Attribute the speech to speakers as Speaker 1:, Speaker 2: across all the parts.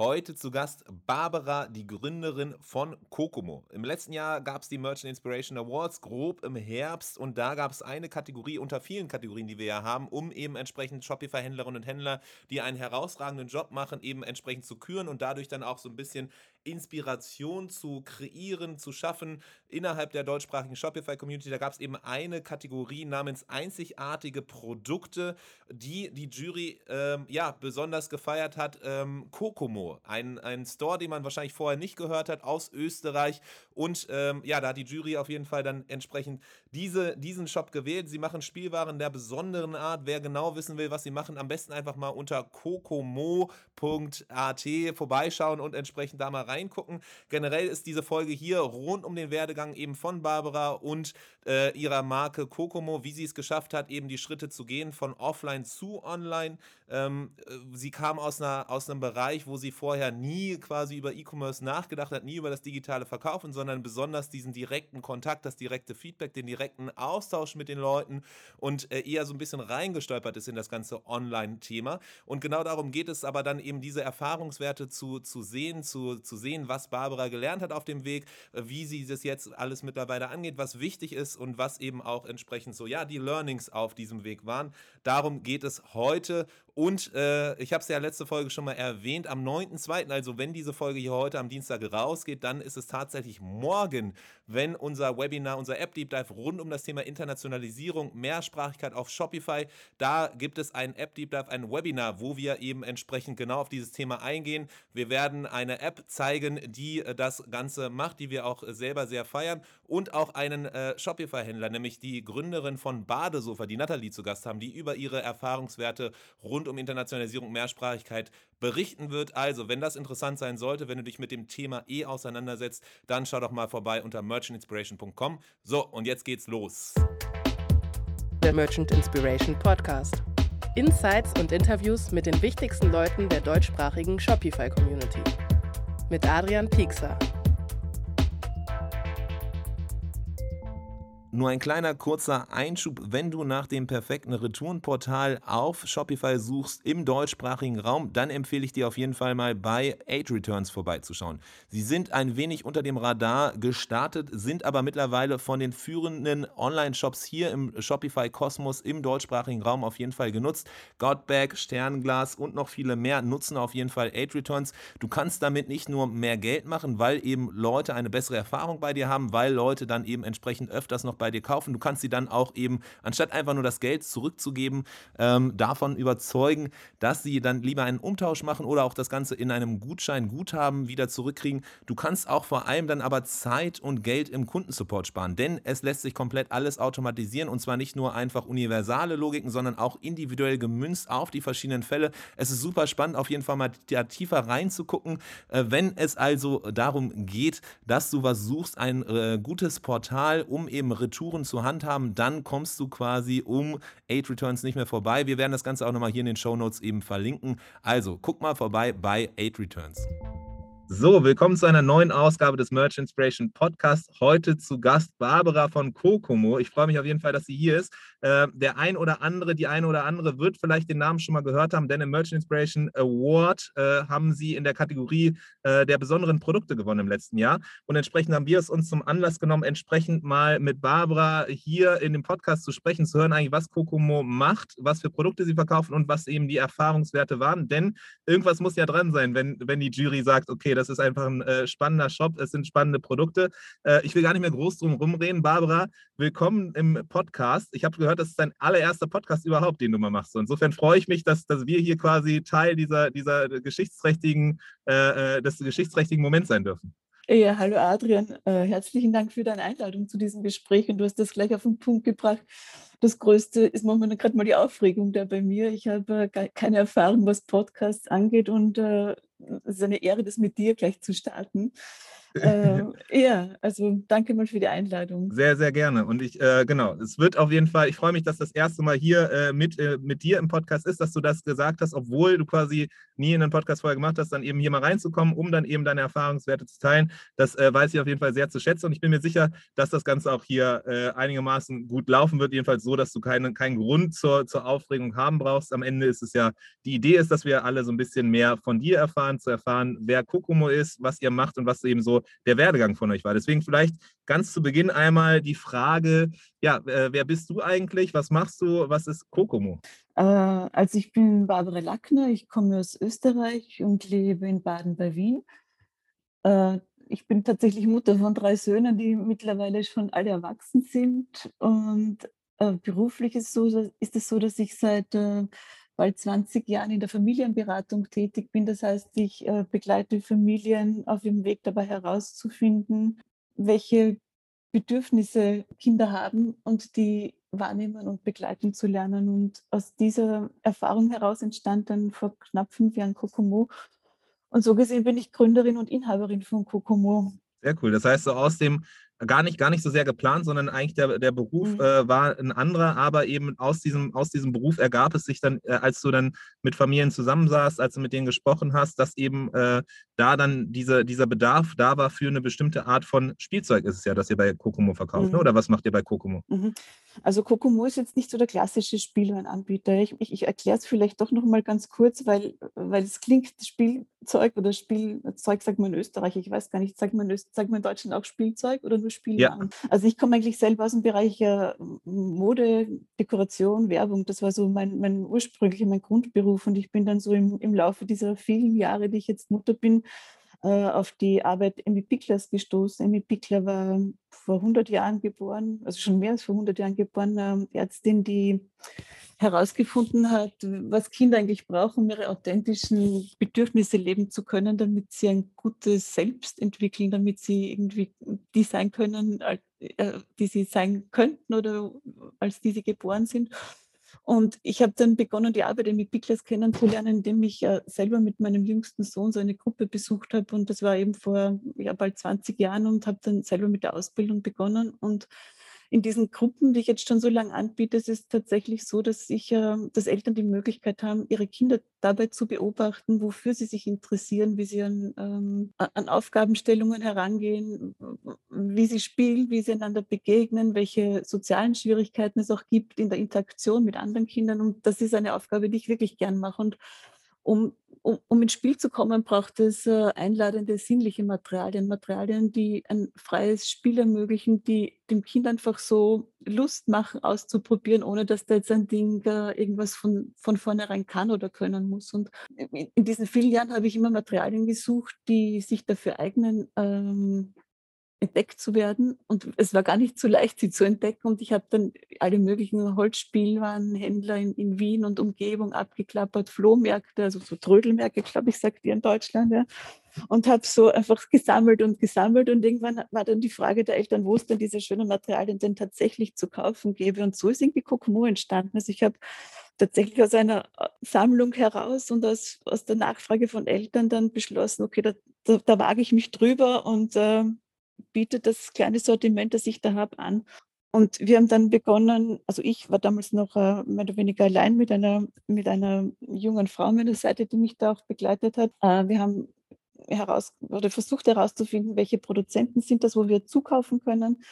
Speaker 1: Heute zu Gast Barbara, die Gründerin von Kokomo. Im letzten Jahr gab es die Merchant Inspiration Awards, grob im Herbst. Und da gab es eine Kategorie unter vielen Kategorien, die wir ja haben, um eben entsprechend Shopify-Händlerinnen und Händler, die einen herausragenden Job machen, eben entsprechend zu küren und dadurch dann auch so ein bisschen Inspiration zu kreieren, zu schaffen innerhalb der deutschsprachigen Shopify-Community. Da gab es eben eine Kategorie namens einzigartige Produkte, die die Jury ähm, ja besonders gefeiert hat. Ähm, Kokomo, ein, ein Store, den man wahrscheinlich vorher nicht gehört hat, aus Österreich. Und ähm, ja, da hat die Jury auf jeden Fall dann entsprechend diese, diesen Shop gewählt. Sie machen Spielwaren der besonderen Art. Wer genau wissen will, was sie machen, am besten einfach mal unter kokomo.at vorbeischauen und entsprechend da mal reingucken. Generell ist diese Folge hier rund um den Werdegang eben von Barbara und äh, ihrer Marke Kokomo, wie sie es geschafft hat, eben die Schritte zu gehen von offline zu online. Ähm, äh, sie kam aus, einer, aus einem Bereich, wo sie vorher nie quasi über E-Commerce nachgedacht hat, nie über das digitale Verkaufen, sondern besonders diesen direkten Kontakt, das direkte Feedback, den direkten Austausch mit den Leuten und äh, eher so ein bisschen reingestolpert ist in das ganze Online-Thema. Und genau darum geht es aber dann eben diese Erfahrungswerte zu, zu sehen, zu, zu sehen, was Barbara gelernt hat auf dem Weg, äh, wie sie das jetzt alles mittlerweile angeht, was wichtig ist und was eben auch entsprechend so, ja, die Learnings auf diesem Weg waren. Darum geht es heute und äh, ich habe es ja letzte Folge schon mal erwähnt, am 9.2., also wenn diese Folge hier heute am Dienstag rausgeht, dann ist es tatsächlich morgen, wenn unser Webinar, unser App Deep Dive rund um das Thema Internationalisierung, Mehrsprachigkeit auf Shopify, da gibt es ein App Deep Dive, ein Webinar, wo wir eben entsprechend genau auf dieses Thema eingehen. Wir werden eine App zeigen, die äh, das Ganze macht, die wir auch selber sehr feiern und auch einen äh, Shopify-Händler, nämlich die Gründerin von Badesofa, die Nathalie zu Gast haben, die über ihre Erfahrungswerte rund um Internationalisierung, Mehrsprachigkeit berichten wird. Also, wenn das interessant sein sollte, wenn du dich mit dem Thema eh auseinandersetzt, dann schau doch mal vorbei unter merchantinspiration.com. So, und jetzt geht's los.
Speaker 2: Der Merchant Inspiration Podcast. Insights und Interviews mit den wichtigsten Leuten der deutschsprachigen Shopify-Community. Mit Adrian Piekser.
Speaker 1: Nur ein kleiner kurzer Einschub, wenn du nach dem perfekten Retourenportal auf Shopify suchst im deutschsprachigen Raum, dann empfehle ich dir auf jeden Fall mal bei 8 Returns vorbeizuschauen. Sie sind ein wenig unter dem Radar gestartet, sind aber mittlerweile von den führenden Online-Shops hier im Shopify-Kosmos im deutschsprachigen Raum auf jeden Fall genutzt. Godbag, Sternglas und noch viele mehr nutzen auf jeden Fall 8 Returns. Du kannst damit nicht nur mehr Geld machen, weil eben Leute eine bessere Erfahrung bei dir haben, weil Leute dann eben entsprechend öfters noch bei dir kaufen. Du kannst sie dann auch eben, anstatt einfach nur das Geld zurückzugeben, ähm, davon überzeugen, dass sie dann lieber einen Umtausch machen oder auch das Ganze in einem Gutschein, Guthaben wieder zurückkriegen. Du kannst auch vor allem dann aber Zeit und Geld im Kundensupport sparen, denn es lässt sich komplett alles automatisieren und zwar nicht nur einfach universale Logiken, sondern auch individuell gemünzt auf die verschiedenen Fälle. Es ist super spannend, auf jeden Fall mal da tiefer reinzugucken. Äh, wenn es also darum geht, dass du was suchst, ein äh, gutes Portal, um eben Retouren zu handhaben, dann kommst du quasi um 8 Returns nicht mehr vorbei. Wir werden das Ganze auch nochmal hier in den Show Notes eben verlinken. Also guck mal vorbei bei 8 Returns. So, willkommen zu einer neuen Ausgabe des Merch Inspiration Podcast. Heute zu Gast Barbara von Kokomo. Ich freue mich auf jeden Fall, dass sie hier ist. Äh, der ein oder andere, die eine oder andere wird vielleicht den Namen schon mal gehört haben, denn im Merch Inspiration Award äh, haben sie in der Kategorie äh, der besonderen Produkte gewonnen im letzten Jahr. Und entsprechend haben wir es uns zum Anlass genommen, entsprechend mal mit Barbara hier in dem Podcast zu sprechen, zu hören eigentlich, was Kokomo macht, was für Produkte sie verkaufen und was eben die Erfahrungswerte waren. Denn irgendwas muss ja dran sein, wenn, wenn die Jury sagt, okay, das ist einfach ein äh, spannender Shop, es sind spannende Produkte. Äh, ich will gar nicht mehr groß drum rumreden. Barbara, willkommen im Podcast. Ich habe gehört, das ist dein allererster Podcast überhaupt, den du mal machst. insofern freue ich mich, dass, dass wir hier quasi Teil dieser, dieser geschichtsträchtigen, äh, äh des geschichtsträchtigen Moments sein dürfen.
Speaker 3: Ja, hallo Adrian, äh, herzlichen Dank für deine Einladung zu diesem Gespräch und du hast das gleich auf den Punkt gebracht. Das Größte ist momentan gerade mal die Aufregung da bei mir. Ich habe äh, keine Erfahrung, was Podcasts angeht und äh, es ist eine Ehre, das mit dir gleich zu starten. Äh, ja, also danke mal für die Einladung.
Speaker 1: Sehr, sehr gerne. Und ich, äh, genau, es wird auf jeden Fall, ich freue mich, dass das erste Mal hier äh, mit, äh, mit dir im Podcast ist, dass du das gesagt hast, obwohl du quasi nie in einen Podcast vorher gemacht hast, dann eben hier mal reinzukommen, um dann eben deine Erfahrungswerte zu teilen. Das äh, weiß ich auf jeden Fall sehr zu schätzen und ich bin mir sicher, dass das Ganze auch hier äh, einigermaßen gut laufen wird, jedenfalls so, dass du keine, keinen Grund zur, zur Aufregung haben brauchst. Am Ende ist es ja, die Idee ist, dass wir alle so ein bisschen mehr von dir erfahren, zu erfahren, wer Kokomo ist, was ihr macht und was eben so der Werdegang von euch war. Deswegen vielleicht ganz zu Beginn einmal die Frage, ja, äh, wer bist du eigentlich, was machst du, was ist Kokomo?
Speaker 3: Äh, also ich bin Barbara Lackner, ich komme aus Österreich und lebe in Baden bei Wien. Äh, ich bin tatsächlich Mutter von drei Söhnen, die mittlerweile schon alle erwachsen sind. Und äh, beruflich ist, so, ist es so, dass ich seit äh, bald 20 Jahren in der Familienberatung tätig bin. Das heißt, ich äh, begleite Familien auf ihrem Weg dabei herauszufinden, welche Bedürfnisse Kinder haben und die wahrnehmen und begleiten zu lernen. Und aus dieser Erfahrung heraus entstand dann vor knapp fünf Jahren Kokomo. Und so gesehen bin ich Gründerin und Inhaberin von Kokomo.
Speaker 1: Sehr cool. Das heißt, so aus dem gar nicht, gar nicht so sehr geplant, sondern eigentlich der, der Beruf mhm. äh, war ein anderer, aber eben aus diesem, aus diesem Beruf ergab es sich dann, äh, als du dann mit Familien zusammensaßt, als du mit denen gesprochen hast, dass eben äh, da dann diese, dieser Bedarf da war für eine bestimmte Art von Spielzeug ist es ja, das ihr bei Kokomo verkauft, ne? mhm. ne? oder was macht ihr bei Kokomo? Mhm.
Speaker 3: Also Kokomo ist jetzt nicht so der klassische Spielwarenanbieter. Ich, ich, ich erkläre es vielleicht doch noch mal ganz kurz, weil, weil es klingt Spielzeug oder Spielzeug, sagt man in Österreich, ich weiß gar nicht, sagt man, sagt man in Deutschland auch Spielzeug oder nur Spielwaren. Ja. Also ich komme eigentlich selber aus dem Bereich äh, Mode, Dekoration, Werbung. Das war so mein, mein ursprünglicher, mein Grundberuf. Und ich bin dann so im, im Laufe dieser vielen Jahre, die ich jetzt Mutter bin, äh, auf die Arbeit Emmy Picklers gestoßen. Emmy Pickler war vor 100 Jahren geboren, also schon mehr als vor 100 Jahren geboren, äh, Ärztin, die herausgefunden hat, was Kinder eigentlich brauchen, um ihre authentischen Bedürfnisse leben zu können, damit sie ein gutes Selbst entwickeln, damit sie irgendwie die sein können, äh, die sie sein könnten oder als die sie geboren sind. Und ich habe dann begonnen, die Arbeit mit Picklers kennenzulernen, indem ich äh, selber mit meinem jüngsten Sohn so eine Gruppe besucht habe. Und das war eben vor ja, bald 20 Jahren und habe dann selber mit der Ausbildung begonnen. Und in diesen Gruppen, die ich jetzt schon so lange anbiete, ist es tatsächlich so, dass, ich, äh, dass Eltern die Möglichkeit haben, ihre Kinder dabei zu beobachten, wofür sie sich interessieren, wie sie an, ähm, an Aufgabenstellungen herangehen, wie sie spielen, wie sie einander begegnen, welche sozialen Schwierigkeiten es auch gibt in der Interaktion mit anderen Kindern. Und das ist eine Aufgabe, die ich wirklich gern mache. Und um, um, um ins Spiel zu kommen, braucht es äh, einladende sinnliche Materialien, Materialien, die ein freies Spiel ermöglichen, die dem Kind einfach so Lust machen, auszuprobieren, ohne dass da jetzt ein Ding äh, irgendwas von, von vornherein kann oder können muss. Und in, in diesen vielen Jahren habe ich immer Materialien gesucht, die sich dafür eignen, ähm, entdeckt zu werden. Und es war gar nicht so leicht, sie zu entdecken. Und ich habe dann alle möglichen Holzspielwarenhändler in, in Wien und Umgebung abgeklappert, Flohmärkte, also so Trödelmärkte, glaube ich, sagt ihr in Deutschland. Ja. Und habe so einfach gesammelt und gesammelt. Und irgendwann war dann die Frage der Eltern, wo es denn diese schönen Materialien denn tatsächlich zu kaufen gäbe. Und so ist irgendwie Kokomo entstanden. Also ich habe tatsächlich aus einer äh, Sammlung heraus und aus, aus der Nachfrage von Eltern dann beschlossen, okay, da, da, da wage ich mich drüber und äh, bietet das kleine Sortiment, das ich da habe, an. Und wir haben dann begonnen, also ich war damals noch äh, mehr oder weniger allein mit einer, mit einer jungen Frau an meiner Seite, die mich da auch begleitet hat. Äh, wir haben heraus, oder versucht herauszufinden, welche Produzenten sind das, wo wir zukaufen können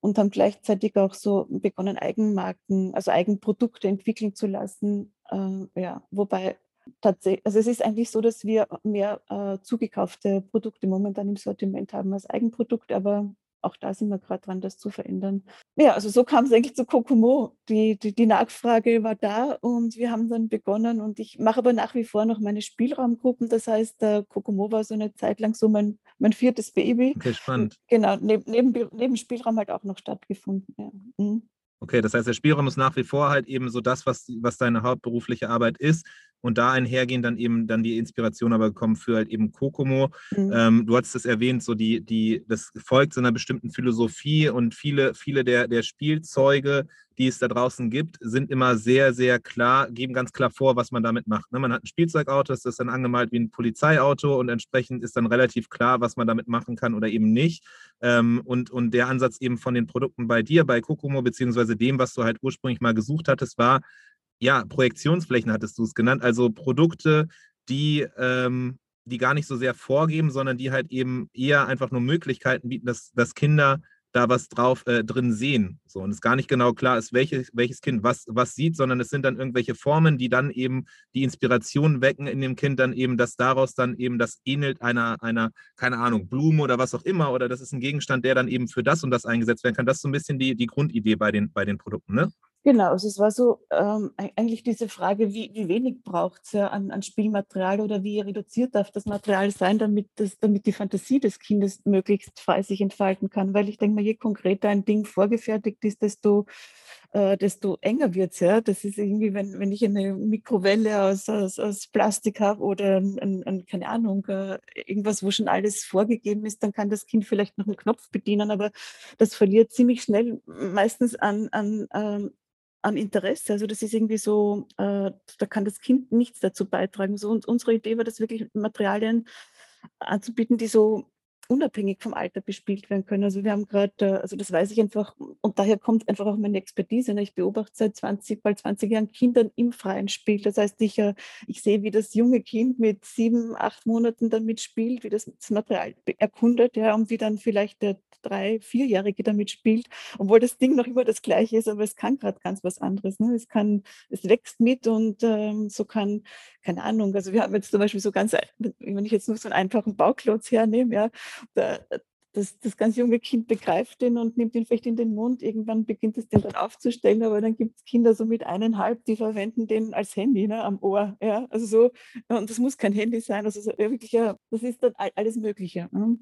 Speaker 3: und haben gleichzeitig auch so begonnen, Eigenmarken, also Eigenprodukte entwickeln zu lassen. Äh, ja, wobei tatsächlich, also es ist eigentlich so, dass wir mehr äh, zugekaufte Produkte momentan im Sortiment haben als Eigenprodukte, aber auch da sind wir gerade dran, das zu verändern. Ja, also so kam es eigentlich zu Kokomo. Die, die, die, Nachfrage war da und wir haben dann begonnen und ich mache aber nach wie vor noch meine Spielraumgruppen. Das heißt, äh, Kokomo war so eine Zeit lang so mein, mein viertes Baby.
Speaker 1: Okay, spannend.
Speaker 3: Genau, neben, neben, neben Spielraum halt auch noch stattgefunden. Ja. Mhm.
Speaker 1: Okay, das heißt, der Spielraum ist nach wie vor halt eben so das, was, was deine hauptberufliche Arbeit ist. und da einhergehen dann eben dann die Inspiration aber gekommen für halt eben Kokomo. Mhm. Ähm, du hattest es erwähnt, so die, die, das folgt so einer bestimmten Philosophie und viele, viele der, der Spielzeuge, die es da draußen gibt, sind immer sehr, sehr klar, geben ganz klar vor, was man damit macht. Ne? Man hat ein Spielzeugauto, das ist dann angemalt wie ein Polizeiauto und entsprechend ist dann relativ klar, was man damit machen kann oder eben nicht. Ähm, und, und der Ansatz eben von den Produkten bei dir, bei Kokomo, beziehungsweise dem, was du halt ursprünglich mal gesucht hattest, war, ja, Projektionsflächen hattest du es genannt, also Produkte, die, ähm, die gar nicht so sehr vorgeben, sondern die halt eben eher einfach nur Möglichkeiten bieten, dass, dass Kinder da was drauf äh, drin sehen. So, und es gar nicht genau klar ist, welches, welches Kind was, was sieht, sondern es sind dann irgendwelche Formen, die dann eben die Inspiration wecken in dem Kind, dann eben, dass daraus dann eben das ähnelt einer, einer, keine Ahnung, Blume oder was auch immer, oder das ist ein Gegenstand, der dann eben für das und das eingesetzt werden kann. Das ist so ein bisschen die, die Grundidee bei den, bei den Produkten, ne?
Speaker 3: Genau, also es war so ähm, eigentlich diese Frage, wie, wie wenig braucht es ja an, an, Spielmaterial oder wie reduziert darf das Material sein, damit, das, damit die Fantasie des Kindes möglichst frei sich entfalten kann. Weil ich denke mal, je konkreter ein Ding vorgefertigt ist, desto, äh, desto enger wird es. Ja? Das ist irgendwie, wenn, wenn ich eine Mikrowelle aus, aus, aus Plastik habe oder ein, ein, keine Ahnung, äh, irgendwas, wo schon alles vorgegeben ist, dann kann das Kind vielleicht noch einen Knopf bedienen, aber das verliert ziemlich schnell meistens an, an ähm, an Interesse. Also das ist irgendwie so, äh, da kann das Kind nichts dazu beitragen. So, und unsere Idee war das wirklich Materialien anzubieten, die so unabhängig vom Alter bespielt werden können. Also wir haben gerade, äh, also das weiß ich einfach, und daher kommt einfach auch meine Expertise. Ne? Ich beobachte seit 20, bald 20 Jahren Kindern im freien Spiel. Das heißt, ich, äh, ich sehe, wie das junge Kind mit sieben, acht Monaten damit spielt, wie das, das Material erkundet, ja, und wie dann vielleicht der drei, vierjährige damit spielt, obwohl das Ding noch immer das gleiche ist, aber es kann gerade ganz was anderes. Ne? Es kann, es wächst mit und ähm, so kann, keine Ahnung, also wir haben jetzt zum Beispiel so ganz, wenn ich jetzt nur so einen einfachen Bauklotz hernehme, ja, da, das, das ganz junge Kind begreift den und nimmt ihn vielleicht in den Mund. Irgendwann beginnt es den dann aufzustellen, aber dann gibt es Kinder so mit eineinhalb, die verwenden den als Handy ne, am Ohr. Ja, also so, und das muss kein Handy sein, also so wirklich, das ist dann alles Mögliche. Ne?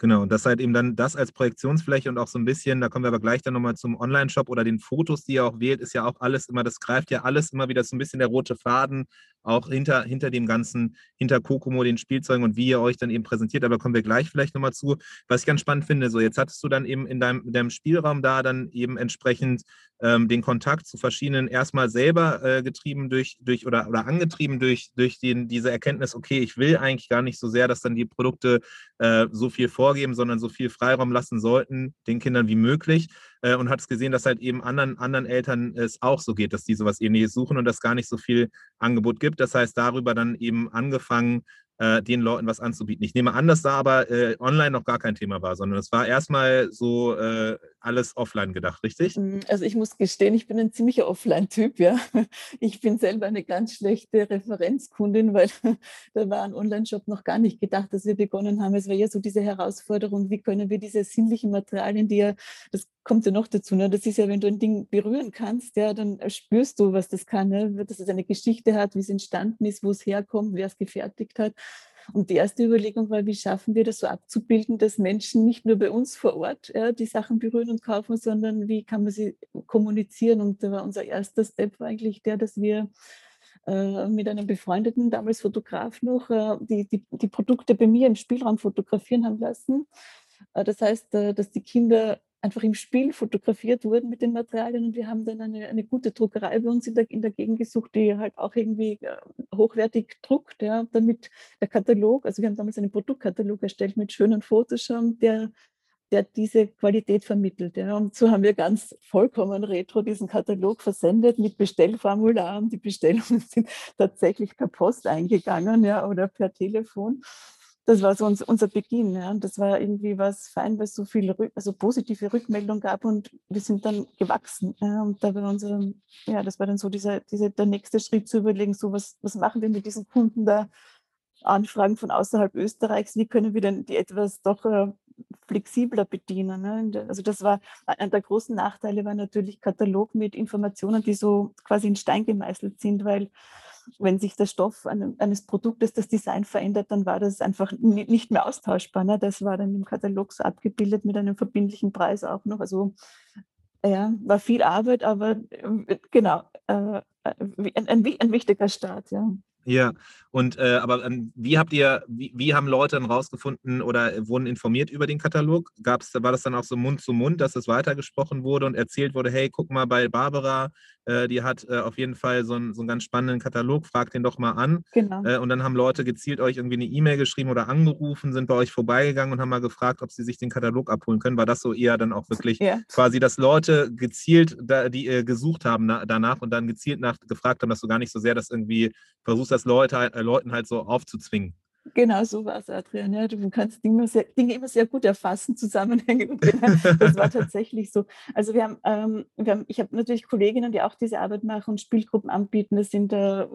Speaker 1: Genau, und das halt eben dann das als Projektionsfläche und auch so ein bisschen, da kommen wir aber gleich dann nochmal zum Online-Shop oder den Fotos, die ihr auch wählt, ist ja auch alles immer, das greift ja alles immer wieder so ein bisschen der rote Faden, auch hinter, hinter dem ganzen, hinter Kokomo, den Spielzeugen und wie ihr euch dann eben präsentiert, aber kommen wir gleich vielleicht nochmal zu. Was ich ganz spannend finde, so jetzt hattest du dann eben in deinem, in deinem Spielraum da dann eben entsprechend ähm, den Kontakt zu verschiedenen, erstmal selber äh, getrieben durch, durch oder, oder angetrieben durch, durch den, diese Erkenntnis, okay, ich will eigentlich gar nicht so sehr, dass dann die Produkte äh, so viel vor vorgeben, sondern so viel Freiraum lassen sollten, den Kindern wie möglich. Äh, und hat es gesehen, dass halt eben anderen, anderen Eltern es auch so geht, dass die sowas ähnliches suchen und das gar nicht so viel Angebot gibt. Das heißt, darüber dann eben angefangen, äh, den Leuten was anzubieten. Ich nehme an, dass da aber äh, online noch gar kein Thema war, sondern es war erstmal so äh, alles offline gedacht, richtig?
Speaker 3: Mm, also ich muss gestehen, ich bin ein ziemlicher Offline-Typ, ja. Ich bin selber eine ganz schlechte Referenzkundin, weil da war ein Online-Shop noch gar nicht gedacht, dass wir begonnen haben. Es war ja so diese Herausforderung, wie können wir diese sinnlichen Materialien, die ja, das kommt ja noch dazu, ne? das ist ja, wenn du ein Ding berühren kannst, ja, dann spürst du, was das kann, ne? dass es eine Geschichte hat, wie es entstanden ist, wo es herkommt, wer es gefertigt hat. Und die erste Überlegung war, wie schaffen wir das so abzubilden, dass Menschen nicht nur bei uns vor Ort ja, die Sachen berühren und kaufen, sondern wie kann man sie kommunizieren? Und da war unser erster Step war eigentlich der, dass wir äh, mit einem befreundeten, damals Fotograf noch, äh, die, die, die Produkte bei mir im Spielraum fotografieren haben lassen. Äh, das heißt, dass die Kinder einfach im Spiel fotografiert wurden mit den Materialien und wir haben dann eine, eine gute Druckerei bei uns in der, in der Gegend gesucht, die halt auch irgendwie äh, hochwertig druckt, ja, damit der Katalog, also wir haben damals einen Produktkatalog erstellt mit schönen Fotos der, der diese Qualität vermittelt. Ja. Und so haben wir ganz vollkommen retro diesen Katalog versendet mit Bestellformularen. Die Bestellungen sind tatsächlich per Post eingegangen ja, oder per Telefon das war so uns, unser Beginn. Ja. Das war irgendwie was fein, weil es so viele also positive Rückmeldungen gab und wir sind dann gewachsen. Ja. Und da war unser, ja, das war dann so dieser, dieser, der nächste Schritt zu überlegen, so was, was machen wir mit diesen Kunden da? Anfragen von außerhalb Österreichs, wie können wir denn die etwas doch äh, flexibler bedienen. Ne? Also das war einer der großen Nachteile war natürlich Katalog mit Informationen, die so quasi in Stein gemeißelt sind, weil wenn sich der Stoff eines Produktes, das Design verändert, dann war das einfach nicht mehr austauschbar. Ne? Das war dann im Katalog so abgebildet mit einem verbindlichen Preis auch noch. Also ja, war viel Arbeit, aber äh, genau, äh, ein, ein, ein, wichtiger Start, ja.
Speaker 1: Ja, und äh, aber ähm, wie habt ihr, wie, wie haben Leute dann rausgefunden oder wurden informiert über den Katalog? Gab's, war das dann auch so Mund zu Mund, dass es weitergesprochen wurde und erzählt wurde, hey, guck mal bei Barbara, äh, die hat äh, auf jeden Fall so, ein, so einen ganz spannenden Katalog, fragt den doch mal an.
Speaker 3: Genau.
Speaker 1: Äh, und dann haben Leute gezielt euch irgendwie eine E-Mail geschrieben oder angerufen, sind bei euch vorbeigegangen und haben mal gefragt, ob sie sich den Katalog abholen können. War das so eher dann auch wirklich ja. quasi, dass Leute gezielt da, die äh, gesucht haben na, danach und dann gezielt nach gefragt haben, dass du gar nicht so sehr das irgendwie versuchst, das Leute, äh, Leuten halt so aufzuzwingen.
Speaker 3: Genau, so war es, Adrian. Ja, du kannst Dinge, sehr, Dinge immer sehr gut erfassen, Zusammenhänge. Das war tatsächlich so. Also wir haben, ähm, wir haben ich habe natürlich Kolleginnen, die auch diese Arbeit machen und Spielgruppen anbieten. Das sind äh,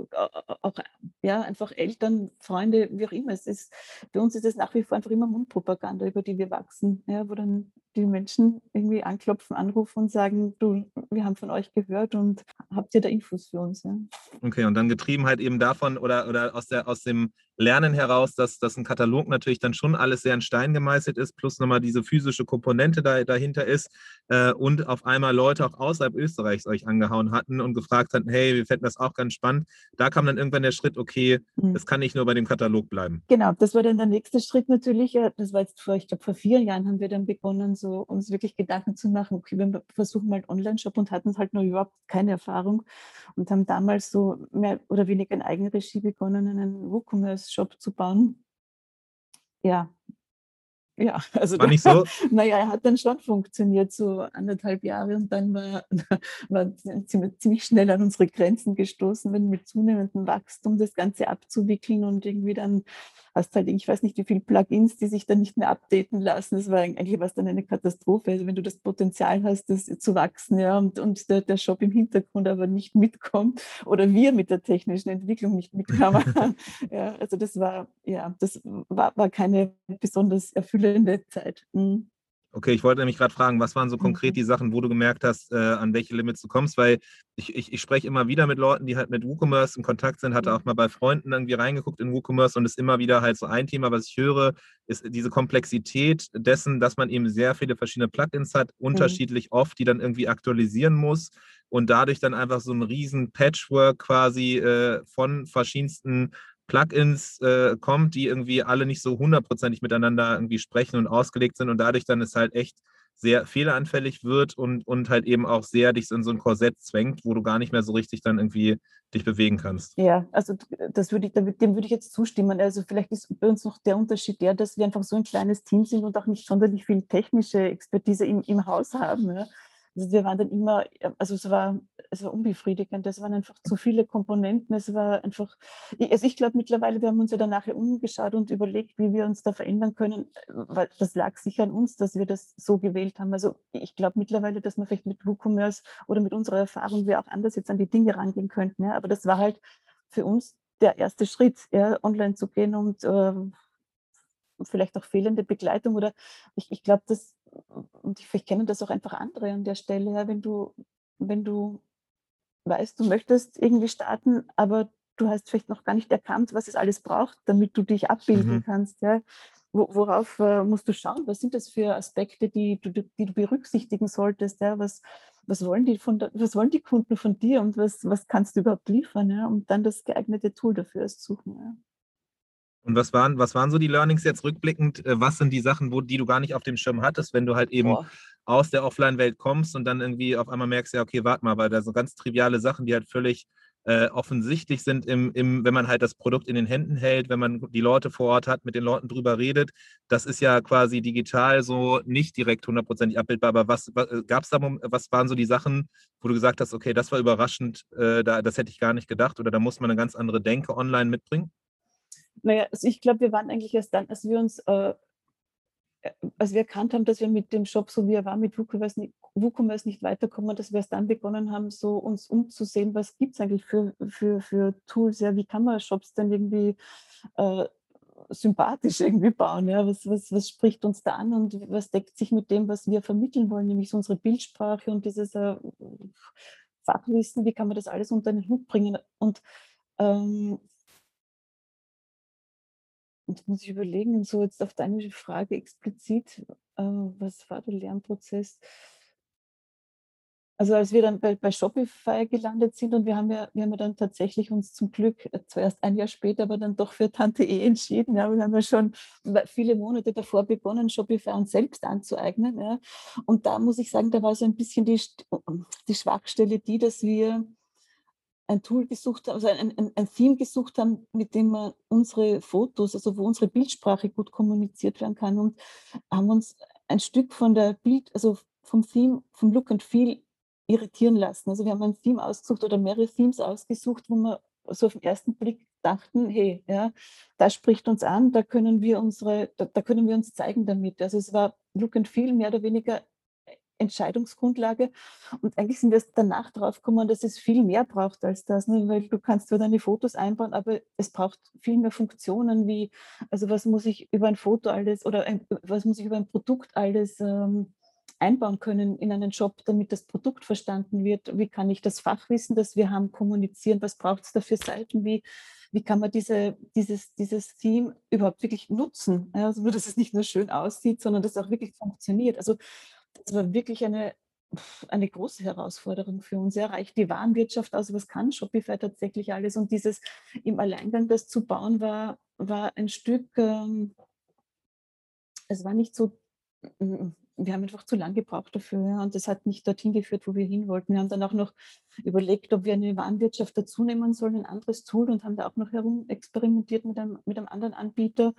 Speaker 3: auch ja, einfach Eltern, Freunde, wie auch immer. Es ist, bei uns ist es nach wie vor einfach immer Mundpropaganda, über die wir wachsen, ja, wo dann die Menschen irgendwie anklopfen, anrufen und sagen, du, wir haben von euch gehört und habt ihr da Infos für uns? Ja?
Speaker 1: Okay, und dann getrieben halt eben davon oder, oder aus, der, aus dem Lernen heraus, dass, dass ein Katalog natürlich dann schon alles sehr in Stein gemeißelt ist, plus nochmal diese physische Komponente da, dahinter ist äh, und auf einmal Leute auch außerhalb Österreichs euch angehauen hatten und gefragt hatten, hey, wir fänden das auch ganz spannend. Da kam dann irgendwann der Schritt, okay, mhm. das kann nicht nur bei dem Katalog bleiben.
Speaker 3: Genau, das war dann der nächste Schritt natürlich. Das war jetzt vor, ich glaube, vor vier Jahren haben wir dann begonnen, so uns wirklich Gedanken zu machen, okay, wir versuchen mal einen Online-Shop und hatten halt noch überhaupt keine Erfahrung und haben damals so mehr oder weniger in Eigenregie begonnen, einen WooCommerce-Shop zu bauen. Ja, ja, also
Speaker 1: war nicht so.
Speaker 3: naja, er hat dann schon funktioniert, so anderthalb Jahre und dann war, war ziemlich, ziemlich schnell an unsere Grenzen gestoßen, wenn mit zunehmendem Wachstum das Ganze abzuwickeln und irgendwie dann hast halt, ich weiß nicht, wie viele Plugins, die sich dann nicht mehr updaten lassen. Das war eigentlich was dann eine Katastrophe. Also wenn du das Potenzial hast, das zu wachsen, ja, und, und der, der Shop im Hintergrund aber nicht mitkommt oder wir mit der technischen Entwicklung nicht mitkamen. ja, also das war, ja, das war, war keine besonders erfüllende Zeit. Mhm.
Speaker 1: Okay, ich wollte nämlich gerade fragen, was waren so konkret mhm. die Sachen, wo du gemerkt hast, äh, an welche Limits du kommst? Weil ich, ich, ich spreche immer wieder mit Leuten, die halt mit WooCommerce in Kontakt sind, hatte mhm. auch mal bei Freunden irgendwie reingeguckt in WooCommerce und ist immer wieder halt so ein Thema, was ich höre, ist diese Komplexität dessen, dass man eben sehr viele verschiedene Plugins hat, mhm. unterschiedlich oft, die dann irgendwie aktualisieren muss und dadurch dann einfach so ein riesen Patchwork quasi äh, von verschiedensten Plugins äh, kommt, die irgendwie alle nicht so hundertprozentig miteinander irgendwie sprechen und ausgelegt sind und dadurch dann es halt echt sehr fehleranfällig wird und, und halt eben auch sehr dich in so ein Korsett zwängt, wo du gar nicht mehr so richtig dann irgendwie dich bewegen kannst.
Speaker 3: Ja, also das würde ich, dem würde ich jetzt zustimmen. Also vielleicht ist bei uns noch der Unterschied der, dass wir einfach so ein kleines Team sind und auch nicht sonderlich viel technische Expertise im, im Haus haben. Ja. Also wir waren dann immer, also es war, es war unbefriedigend, es waren einfach zu viele Komponenten, es war einfach, also ich glaube mittlerweile, wir haben uns ja dann nachher umgeschaut und überlegt, wie wir uns da verändern können, weil das lag sicher an uns, dass wir das so gewählt haben. Also ich glaube mittlerweile, dass man vielleicht mit WooCommerce oder mit unserer Erfahrung wir auch anders jetzt an die Dinge rangehen könnten, ja, aber das war halt für uns der erste Schritt, ja, online zu gehen und äh, vielleicht auch fehlende Begleitung oder ich, ich glaube, dass und vielleicht kennen das auch einfach andere an der Stelle, ja, wenn du, wenn du weißt, du möchtest irgendwie starten, aber du hast vielleicht noch gar nicht erkannt, was es alles braucht, damit du dich abbilden mhm. kannst. Ja. Worauf äh, musst du schauen? Was sind das für Aspekte, die du, die du berücksichtigen solltest? Ja? Was, was, wollen die von, was wollen die Kunden von dir und was, was kannst du überhaupt liefern? Ja? Und dann das geeignete Tool dafür erst suchen. Ja?
Speaker 1: Und was waren, was waren so die Learnings jetzt rückblickend? Äh, was sind die Sachen, wo, die du gar nicht auf dem Schirm hattest, wenn du halt eben Boah. aus der Offline-Welt kommst und dann irgendwie auf einmal merkst, ja, okay, warte mal, weil da so ganz triviale Sachen, die halt völlig äh, offensichtlich sind, im, im, wenn man halt das Produkt in den Händen hält, wenn man die Leute vor Ort hat, mit den Leuten drüber redet. Das ist ja quasi digital so nicht direkt hundertprozentig abbildbar. Aber was, was äh, gab es da, was waren so die Sachen, wo du gesagt hast, okay, das war überraschend, äh, da, das hätte ich gar nicht gedacht oder da muss man eine ganz andere Denke online mitbringen?
Speaker 3: Naja, also ich glaube, wir waren eigentlich erst dann, als wir uns, äh, äh, als wir erkannt haben, dass wir mit dem Shop, so wie er war, mit WooCommerce nicht, WooCommerce nicht weiterkommen, dass wir erst dann begonnen haben, so uns umzusehen, was gibt es eigentlich für, für, für Tools, ja, wie kann man Shops denn irgendwie äh, sympathisch irgendwie bauen, ja, was, was, was spricht uns da an und was deckt sich mit dem, was wir vermitteln wollen, nämlich so unsere Bildsprache und dieses äh, Fachwissen, wie kann man das alles unter den Hut bringen? Und ähm, Jetzt muss ich überlegen, so jetzt auf deine Frage explizit, äh, was war der Lernprozess? Also als wir dann bei, bei Shopify gelandet sind und wir haben ja, wir haben ja dann tatsächlich uns zum Glück äh, zuerst ein Jahr später, aber dann doch für Tante E entschieden. Ja, wir haben ja schon viele Monate davor begonnen, Shopify uns selbst anzueignen. Ja. Und da muss ich sagen, da war so ein bisschen die, die Schwachstelle die, dass wir ein Tool gesucht haben, also ein, ein, ein Theme gesucht haben, mit dem man unsere Fotos, also wo unsere Bildsprache gut kommuniziert werden kann und haben uns ein Stück von der Bild, also vom Theme, vom Look and Feel irritieren lassen. Also wir haben ein Theme ausgesucht oder mehrere Themes ausgesucht, wo wir so auf den ersten Blick dachten, hey, ja, das spricht uns an, da können wir unsere, da, da können wir uns zeigen damit. Also es war Look and Feel mehr oder weniger Entscheidungsgrundlage. Und eigentlich sind wir danach drauf gekommen, dass es viel mehr braucht als das, ne? weil du kannst zwar deine Fotos einbauen, aber es braucht viel mehr Funktionen wie, also was muss ich über ein Foto alles oder ein, was muss ich über ein Produkt alles ähm, einbauen können in einen Job, damit das Produkt verstanden wird? Wie kann ich das Fachwissen, das wir haben, kommunizieren? Was braucht es da für Seiten? Wie, wie kann man diese, dieses, dieses Team überhaupt wirklich nutzen? Also, dass es nicht nur schön aussieht, sondern dass es auch wirklich funktioniert. Also das war wirklich eine, eine große Herausforderung für uns. Er reicht die Warenwirtschaft aus, was kann Shopify tatsächlich alles? Und dieses im Alleingang das zu bauen, war, war ein Stück, ähm, es war nicht so, wir haben einfach zu lange gebraucht dafür und das hat nicht dorthin geführt, wo wir hin wollten. Wir haben dann auch noch überlegt, ob wir eine Warenwirtschaft dazu nehmen sollen, ein anderes Tool und haben da auch noch herum experimentiert mit einem, mit einem anderen Anbieter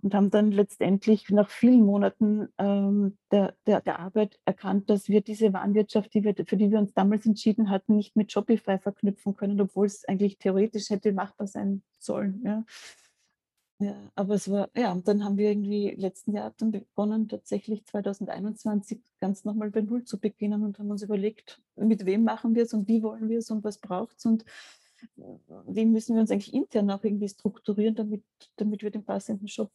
Speaker 3: und haben dann letztendlich nach vielen Monaten ähm, der, der, der, Arbeit erkannt, dass wir diese Warenwirtschaft, die wir, für die wir uns damals entschieden hatten, nicht mit Shopify verknüpfen können, obwohl es eigentlich theoretisch hätte machbar sein sollen. Ja. Ja, aber es war, ja, und dann haben wir irgendwie letzten Jahr dann begonnen, tatsächlich 2021 ganz nochmal bei Null zu beginnen und haben uns überlegt, mit wem machen wir es und wie wollen wir es und was braucht es wie müssen wir uns eigentlich intern auch irgendwie strukturieren, damit, damit wir den passenden Shop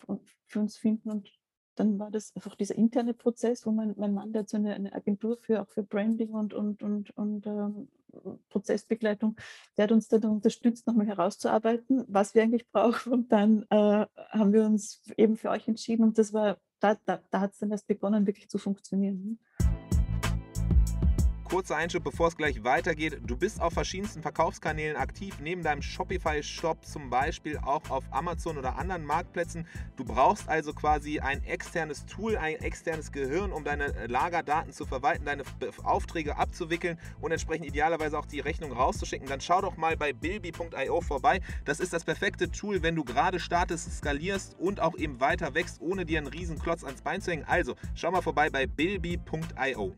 Speaker 3: für uns finden. Und dann war das einfach dieser interne Prozess, wo mein, mein Mann, der hat so eine, eine Agentur für auch für Branding und, und, und, und ähm, Prozessbegleitung, der hat uns dann unterstützt, nochmal herauszuarbeiten, was wir eigentlich brauchen. Und dann äh, haben wir uns eben für euch entschieden und das war, da, da, da hat es dann erst begonnen, wirklich zu funktionieren
Speaker 1: kurzer Einschub, bevor es gleich weitergeht. Du bist auf verschiedensten Verkaufskanälen aktiv, neben deinem Shopify-Shop zum Beispiel auch auf Amazon oder anderen Marktplätzen. Du brauchst also quasi ein externes Tool, ein externes Gehirn, um deine Lagerdaten zu verwalten, deine Aufträge abzuwickeln und entsprechend idealerweise auch die Rechnung rauszuschicken. Dann schau doch mal bei bilby.io vorbei. Das ist das perfekte Tool, wenn du gerade startest, skalierst und auch eben weiter wächst, ohne dir einen riesen Klotz ans Bein zu hängen. Also schau mal vorbei bei bilby.io.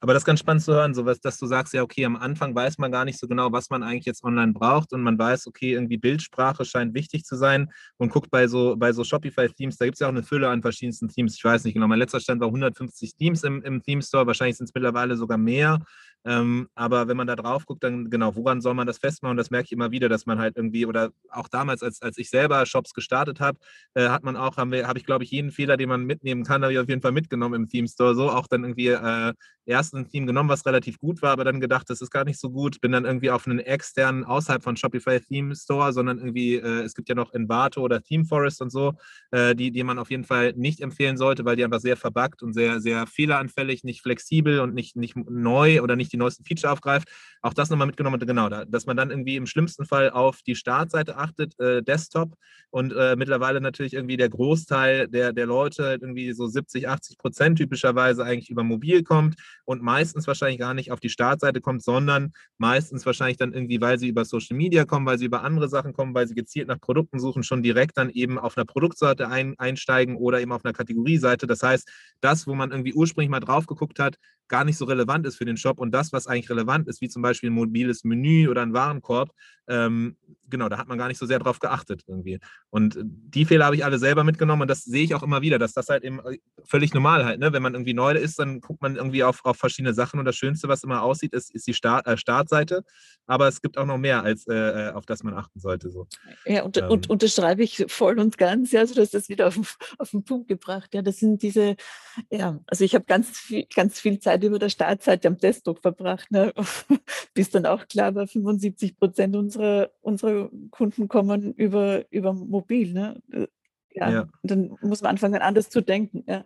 Speaker 1: Aber das ist ganz spannend zu hören, so was, dass du sagst, ja, okay, am Anfang weiß man gar nicht so genau, was man eigentlich jetzt online braucht und man weiß, okay, irgendwie Bildsprache scheint wichtig zu sein und guckt bei so, bei so Shopify-Themes, da gibt es ja auch eine Fülle an verschiedensten Themes. Ich weiß nicht genau, mein letzter Stand war 150 Themes im, im Theme Store, wahrscheinlich sind es mittlerweile sogar mehr. Ähm, aber wenn man da drauf guckt, dann genau, woran soll man das festmachen? Das merke ich immer wieder, dass man halt irgendwie, oder auch damals, als, als ich selber Shops gestartet habe, äh, hat man auch, habe hab ich, glaube ich, jeden Fehler, den man mitnehmen kann, habe ich auf jeden Fall mitgenommen im Theme Store. So auch dann irgendwie äh, erst ein Theme genommen, was relativ gut war, aber dann gedacht, das ist gar nicht so gut. Bin dann irgendwie auf einen externen, außerhalb von Shopify Theme Store, sondern irgendwie, äh, es gibt ja noch Envato oder Theme Forest und so, äh, die, die man auf jeden Fall nicht empfehlen sollte, weil die einfach sehr verbuggt und sehr, sehr fehleranfällig, nicht flexibel und nicht, nicht neu oder nicht die neuesten Feature aufgreift. Auch das nochmal mitgenommen, genau, da, dass man dann irgendwie im schlimmsten Fall auf die Startseite achtet, äh, Desktop und äh, mittlerweile natürlich irgendwie der Großteil der, der Leute, irgendwie so 70, 80 Prozent typischerweise eigentlich über mobil kommt und meistens wahrscheinlich gar nicht auf die Startseite kommt, sondern meistens wahrscheinlich dann irgendwie, weil sie über Social Media kommen, weil sie über andere Sachen kommen, weil sie gezielt nach Produkten suchen, schon direkt dann eben auf einer Produktseite ein, einsteigen oder eben auf einer Kategorieseite. Das heißt, das, wo man irgendwie ursprünglich mal drauf geguckt hat, gar nicht so relevant ist für den Shop und das, was eigentlich relevant ist, wie zum Beispiel ein mobiles Menü oder ein Warenkorb, ähm, genau, da hat man gar nicht so sehr drauf geachtet irgendwie. Und die Fehler habe ich alle selber mitgenommen und das sehe ich auch immer wieder, dass das halt eben äh, völlig normal halt, ne? wenn man irgendwie neu ist, dann guckt man irgendwie auf, auf verschiedene Sachen und das Schönste, was immer aussieht, ist, ist die Start, äh, Startseite, aber es gibt auch noch mehr, als äh, äh auf das man achten sollte. So.
Speaker 3: Ja, und, ähm. und unterschreibe ich voll und ganz, ja, also du hast das wieder auf, auf den Punkt gebracht, ja, das sind diese, ja, also ich habe ganz viel, ganz viel Zeit über der Startseite am Desktop verbracht, ne? bis dann auch klar war, 75 Prozent unserer, unserer Kunden kommen über, über mobil. Ne? Ja, ja. dann muss man anfangen, anders zu denken. Ja.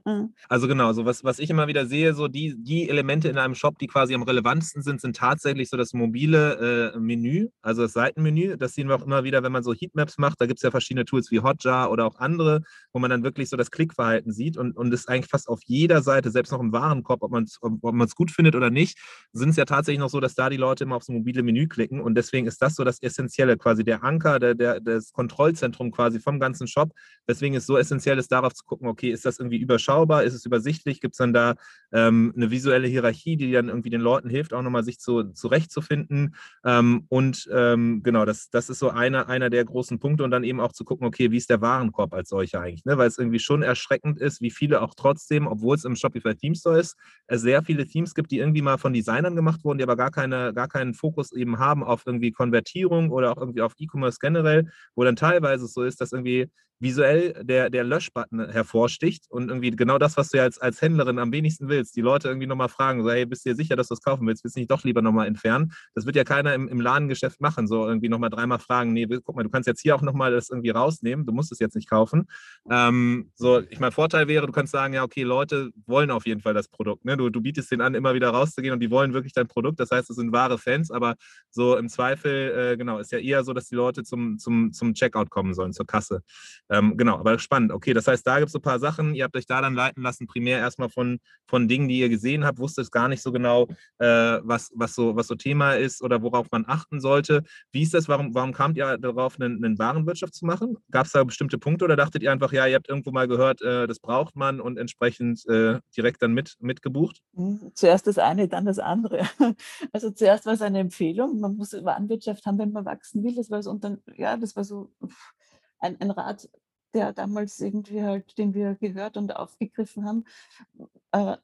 Speaker 1: Also genau, so was, was ich immer wieder sehe, so die, die Elemente in einem Shop, die quasi am relevantesten sind, sind tatsächlich so das mobile äh, Menü, also das Seitenmenü. Das sehen wir auch immer wieder, wenn man so Heatmaps macht. Da gibt es ja verschiedene Tools wie Hotjar oder auch andere, wo man dann wirklich so das Klickverhalten sieht und, und es eigentlich fast auf jeder Seite, selbst noch im Warenkorb, ob man es ob, ob gut findet oder nicht, sind es ja tatsächlich noch so, dass da die Leute immer aufs mobile Menü klicken und deswegen ist das so das Essentielle, quasi der Anker, der, der, das Kontrollzentrum quasi vom ganzen Shop. Deswegen ist es so essentiell, ist darauf zu gucken, okay, ist das irgendwie überschaubar, ist es übersichtlich, gibt es dann da ähm, eine visuelle Hierarchie, die dann irgendwie den Leuten hilft, auch nochmal sich zu, zurechtzufinden. Ähm, und ähm, genau, das, das ist so einer, einer der großen Punkte und dann eben auch zu gucken, okay, wie ist der Warenkorb als solcher eigentlich, ne? weil es irgendwie schon erschreckend ist, wie viele auch trotzdem, obwohl es im Shopify Theme Store ist, es sehr viele Themes gibt, die irgendwie mal von Designern gemacht wurden, die aber gar, keine, gar keinen Fokus eben haben auf irgendwie Konvertierung oder auch irgendwie auf E-Commerce generell, wo dann teilweise so ist, dass irgendwie visuell der, der Löschbutton hervorsticht und irgendwie genau das, was du ja als, als Händlerin am wenigsten willst. Die Leute irgendwie nochmal fragen, so, hey, bist du dir sicher, dass du das kaufen willst? Willst du nicht doch lieber nochmal entfernen? Das wird ja keiner im, im Ladengeschäft machen, so irgendwie nochmal dreimal fragen, nee, guck mal, du kannst jetzt hier auch nochmal das irgendwie rausnehmen, du musst es jetzt nicht kaufen. Ähm, so, ich mein Vorteil wäre, du kannst sagen, ja, okay, Leute wollen auf jeden Fall das Produkt. Ne? Du, du bietest denen an, immer wieder rauszugehen und die wollen wirklich dein Produkt. Das heißt, es sind wahre Fans, aber so im Zweifel, äh, genau, ist ja eher so, dass die Leute zum, zum, zum Checkout kommen sollen, zur Kasse. Ähm, genau, aber spannend. Okay, das heißt, da gibt es ein paar Sachen. Ihr habt euch da dann leiten lassen, primär erstmal von, von Dingen, die ihr gesehen habt, wusstet gar nicht so genau, äh, was, was, so, was so Thema ist oder worauf man achten sollte. Wie ist das? Warum, warum kamt ihr darauf, eine, eine Warenwirtschaft zu machen? Gab es da bestimmte Punkte oder dachtet ihr einfach, ja, ihr habt irgendwo mal gehört, äh, das braucht man und entsprechend äh, direkt dann mit, mitgebucht?
Speaker 3: Hm, zuerst das eine, dann das andere. Also zuerst war es eine Empfehlung. Man muss Warenwirtschaft haben, wenn man wachsen will. Das war so, und dann, ja, das war so ein, ein Rat, der damals irgendwie halt, den wir gehört und aufgegriffen haben. Äh,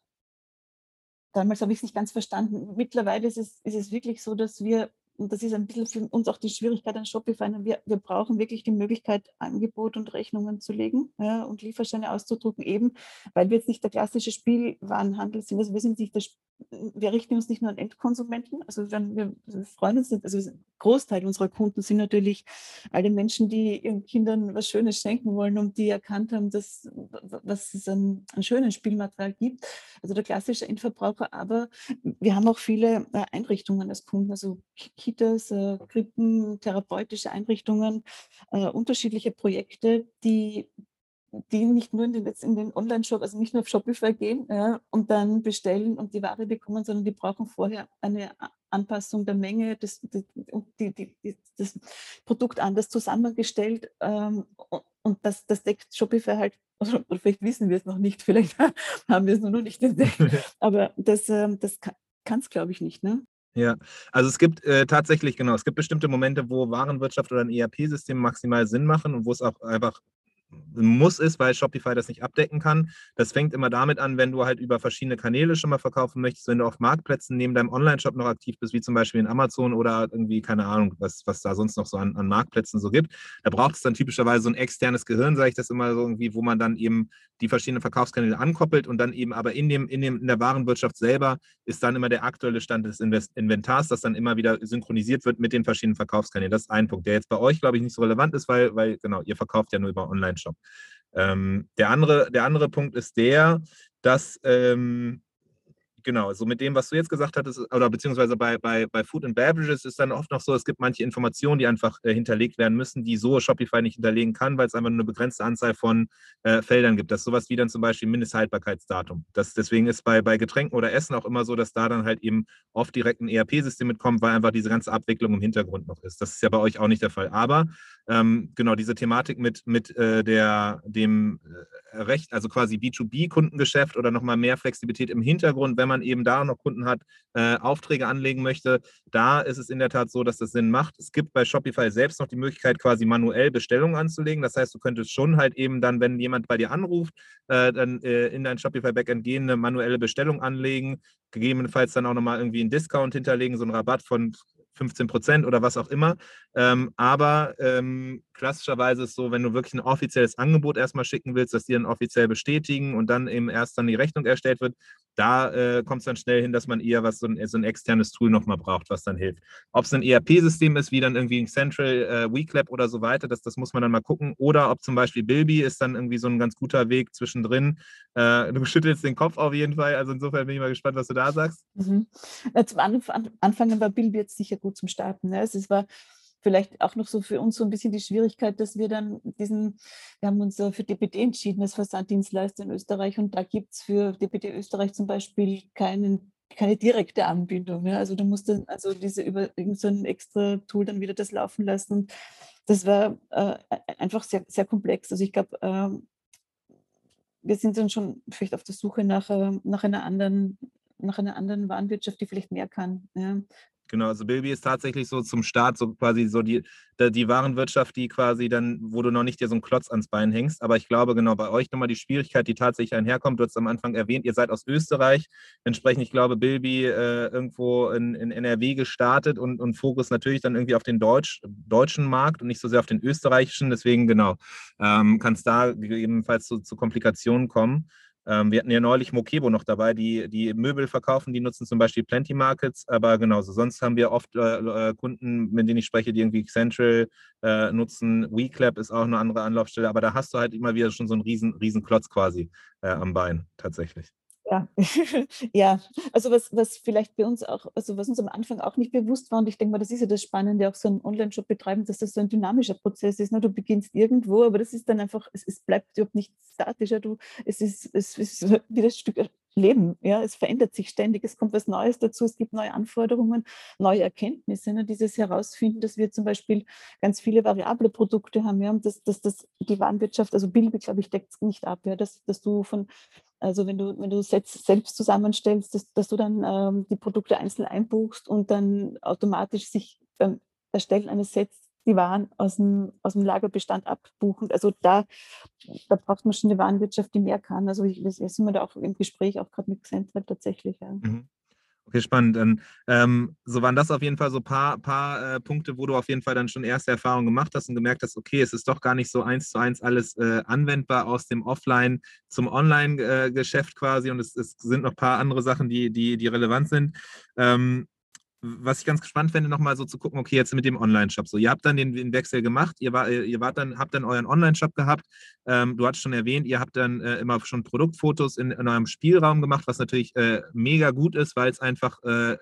Speaker 3: damals habe ich es nicht ganz verstanden. Mittlerweile ist es, ist es wirklich so, dass wir und das ist ein bisschen für uns auch die Schwierigkeit an Shopify. Wir, wir brauchen wirklich die Möglichkeit, Angebot und Rechnungen zu legen ja, und Lieferscheine auszudrucken, eben weil wir jetzt nicht der klassische Spielwarenhandel sind. Also wir sind nicht der, wir richten uns nicht nur an Endkonsumenten. Also wir, wir freuen uns, also ein Großteil unserer Kunden sind natürlich alle Menschen, die ihren Kindern was Schönes schenken wollen und die erkannt haben, dass was es an, an schönen Spielmaterial gibt. Also der klassische Endverbraucher. Aber wir haben auch viele äh, Einrichtungen als Kunden, also Kitas, äh, Krippen, therapeutische Einrichtungen, äh, unterschiedliche Projekte, die, die nicht nur in den, in den Online-Shop, also nicht nur auf Shopify gehen ja, und dann bestellen und die Ware bekommen, sondern die brauchen vorher eine Anpassung der Menge, das, das, die, die, das Produkt anders zusammengestellt ähm, und, das, das deckt Shopify halt, oder vielleicht wissen wir es noch nicht, vielleicht haben wir es nur noch nicht entdeckt, aber das, ähm, das kann es, glaube ich, nicht. Ne?
Speaker 1: Ja, also es gibt äh, tatsächlich, genau, es gibt bestimmte Momente, wo Warenwirtschaft oder ein ERP-System maximal Sinn machen und wo es auch einfach muss ist, weil Shopify das nicht abdecken kann. Das fängt immer damit an, wenn du halt über verschiedene Kanäle schon mal verkaufen möchtest, wenn du auf Marktplätzen neben deinem Online-Shop noch aktiv bist, wie zum Beispiel in Amazon oder irgendwie, keine Ahnung, was, was da sonst noch so an, an Marktplätzen so gibt. Da braucht es dann typischerweise so ein externes Gehirn, sage ich das immer so irgendwie, wo man dann eben die verschiedenen Verkaufskanäle ankoppelt und dann eben aber in, dem, in, dem, in der Warenwirtschaft selber ist dann immer der aktuelle Stand des Inventars, das dann immer wieder synchronisiert wird mit den verschiedenen Verkaufskanälen. Das ist ein Punkt, der jetzt bei euch, glaube ich, nicht so relevant ist, weil, weil genau, ihr verkauft ja nur über Online-Shop. Ähm, der, andere, der andere Punkt ist der, dass ähm, genau, so mit dem, was du jetzt gesagt hattest, oder beziehungsweise bei, bei, bei Food and Beverages ist dann oft noch so, es gibt manche Informationen, die einfach äh, hinterlegt werden müssen, die so Shopify nicht hinterlegen kann, weil es einfach nur eine begrenzte Anzahl von äh, Feldern gibt. Das ist sowas wie dann zum Beispiel Mindesthaltbarkeitsdatum. Das, deswegen ist bei, bei Getränken oder Essen auch immer so, dass da dann halt eben oft direkt ein ERP-System mitkommt, weil einfach diese ganze Abwicklung im Hintergrund noch ist. Das ist ja bei euch auch nicht der Fall. Aber ähm, genau diese Thematik mit, mit äh, der, dem äh, Recht, also quasi B2B-Kundengeschäft oder nochmal mehr Flexibilität im Hintergrund, wenn man eben da noch Kunden hat, äh, Aufträge anlegen möchte, da ist es in der Tat so, dass das Sinn macht. Es gibt bei Shopify selbst noch die Möglichkeit, quasi manuell Bestellungen anzulegen. Das heißt, du könntest schon halt eben dann, wenn jemand bei dir anruft, äh, dann äh, in dein Shopify-Backend gehen, eine manuelle Bestellung anlegen, gegebenenfalls dann auch nochmal irgendwie einen Discount hinterlegen, so einen Rabatt von 15 Prozent oder was auch immer. Ähm, aber ähm, klassischerweise ist es so, wenn du wirklich ein offizielles Angebot erstmal schicken willst, dass die dann offiziell bestätigen und dann eben erst dann die Rechnung erstellt wird, da äh, kommt es dann schnell hin, dass man eher was so ein, so ein externes Tool nochmal braucht, was dann hilft. Ob es ein ERP-System ist, wie dann irgendwie ein Central äh, WeClap oder so weiter, das, das muss man dann mal gucken. Oder ob zum Beispiel Bilby ist dann irgendwie so ein ganz guter Weg zwischendrin. Äh, du schüttelst den Kopf auf jeden Fall. Also insofern bin ich mal gespannt, was du da sagst.
Speaker 3: Mhm. Ja, zum Anfang war Bilby jetzt sicher gut zum Starten. Ne? Also es war vielleicht auch noch so für uns so ein bisschen die Schwierigkeit, dass wir dann diesen, wir haben uns für DPD entschieden als Versanddienstleister in Österreich und da gibt es für DPD Österreich zum Beispiel keinen keine direkte Anbindung. Ja. Also du musst dann also diese über so ein extra Tool dann wieder das laufen lassen. Und das war äh, einfach sehr, sehr komplex. Also ich glaube, äh, wir sind dann schon vielleicht auf der Suche nach, äh, nach einer anderen nach einer anderen Warenwirtschaft, die vielleicht mehr kann. Ja.
Speaker 1: Genau, also Bilby ist tatsächlich so zum Start so quasi so die, die Warenwirtschaft, die quasi dann, wo du noch nicht dir so einen Klotz ans Bein hängst. Aber ich glaube, genau bei euch nochmal die Schwierigkeit, die tatsächlich einherkommt. Du hast am Anfang erwähnt, ihr seid aus Österreich. Entsprechend, ich glaube, Bilby äh, irgendwo in, in, NRW gestartet und, und Fokus natürlich dann irgendwie auf den Deutsch, deutschen Markt und nicht so sehr auf den österreichischen. Deswegen, genau, ähm, kann es da gegebenenfalls zu, zu Komplikationen kommen. Ähm, wir hatten ja neulich Mokebo noch dabei, die, die Möbel verkaufen, die nutzen zum Beispiel Plenty Markets, aber genauso. Sonst haben wir oft äh, äh, Kunden, mit denen ich spreche, die irgendwie Central äh, nutzen. WeClap ist auch eine andere Anlaufstelle, aber da hast du halt immer wieder schon so einen riesen, riesen Klotz quasi äh, am Bein, tatsächlich.
Speaker 3: Ja, ja. Also was, was vielleicht bei uns auch, also was uns am Anfang auch nicht bewusst war, und ich denke mal, das ist ja das Spannende, auch so einen Online-Shop betreiben, dass das so ein dynamischer Prozess ist. Ne? Du beginnst irgendwo, aber das ist dann einfach, es, es bleibt überhaupt nicht statisch. Ja? Du, es, ist, es ist wie das Stück Leben. Ja, es verändert sich ständig, es kommt was Neues dazu, es gibt neue Anforderungen, neue Erkenntnisse. Ne? Dieses Herausfinden, dass wir zum Beispiel ganz viele variable Produkte haben, ja, und dass, dass das die Warenwirtschaft, also Bilby, glaube ich, deckt es nicht ab, ja, dass, dass du von, also wenn du, wenn du selbst zusammenstellst, dass, dass du dann ähm, die Produkte einzeln einbuchst und dann automatisch sich beim Erstellen eines Sets die Waren aus dem, aus dem Lagerbestand abbuchen. Also da, da braucht man schon eine Warenwirtschaft, die mehr kann. Also ich, jetzt sind wir da auch im Gespräch, auch gerade mit Xentral tatsächlich. Ja. Mhm.
Speaker 1: Okay, spannend. Ähm, so waren das auf jeden Fall so ein paar, paar äh, Punkte, wo du auf jeden Fall dann schon erste Erfahrungen gemacht hast und gemerkt hast, okay, es ist doch gar nicht so eins zu eins alles äh, anwendbar aus dem Offline zum Online-Geschäft äh, quasi und es, es, sind noch ein paar andere Sachen, die, die, die relevant sind. Ähm, was ich ganz gespannt fände, nochmal so zu gucken, okay, jetzt mit dem Online-Shop. So, ihr habt dann den, den, Wechsel gemacht, ihr, war, ihr wart dann, habt dann euren Online-Shop gehabt. Ähm, du hast schon erwähnt, ihr habt dann äh, immer schon Produktfotos in, in, eurem Spielraum gemacht, was natürlich äh, mega gut ist, weil es einfach äh,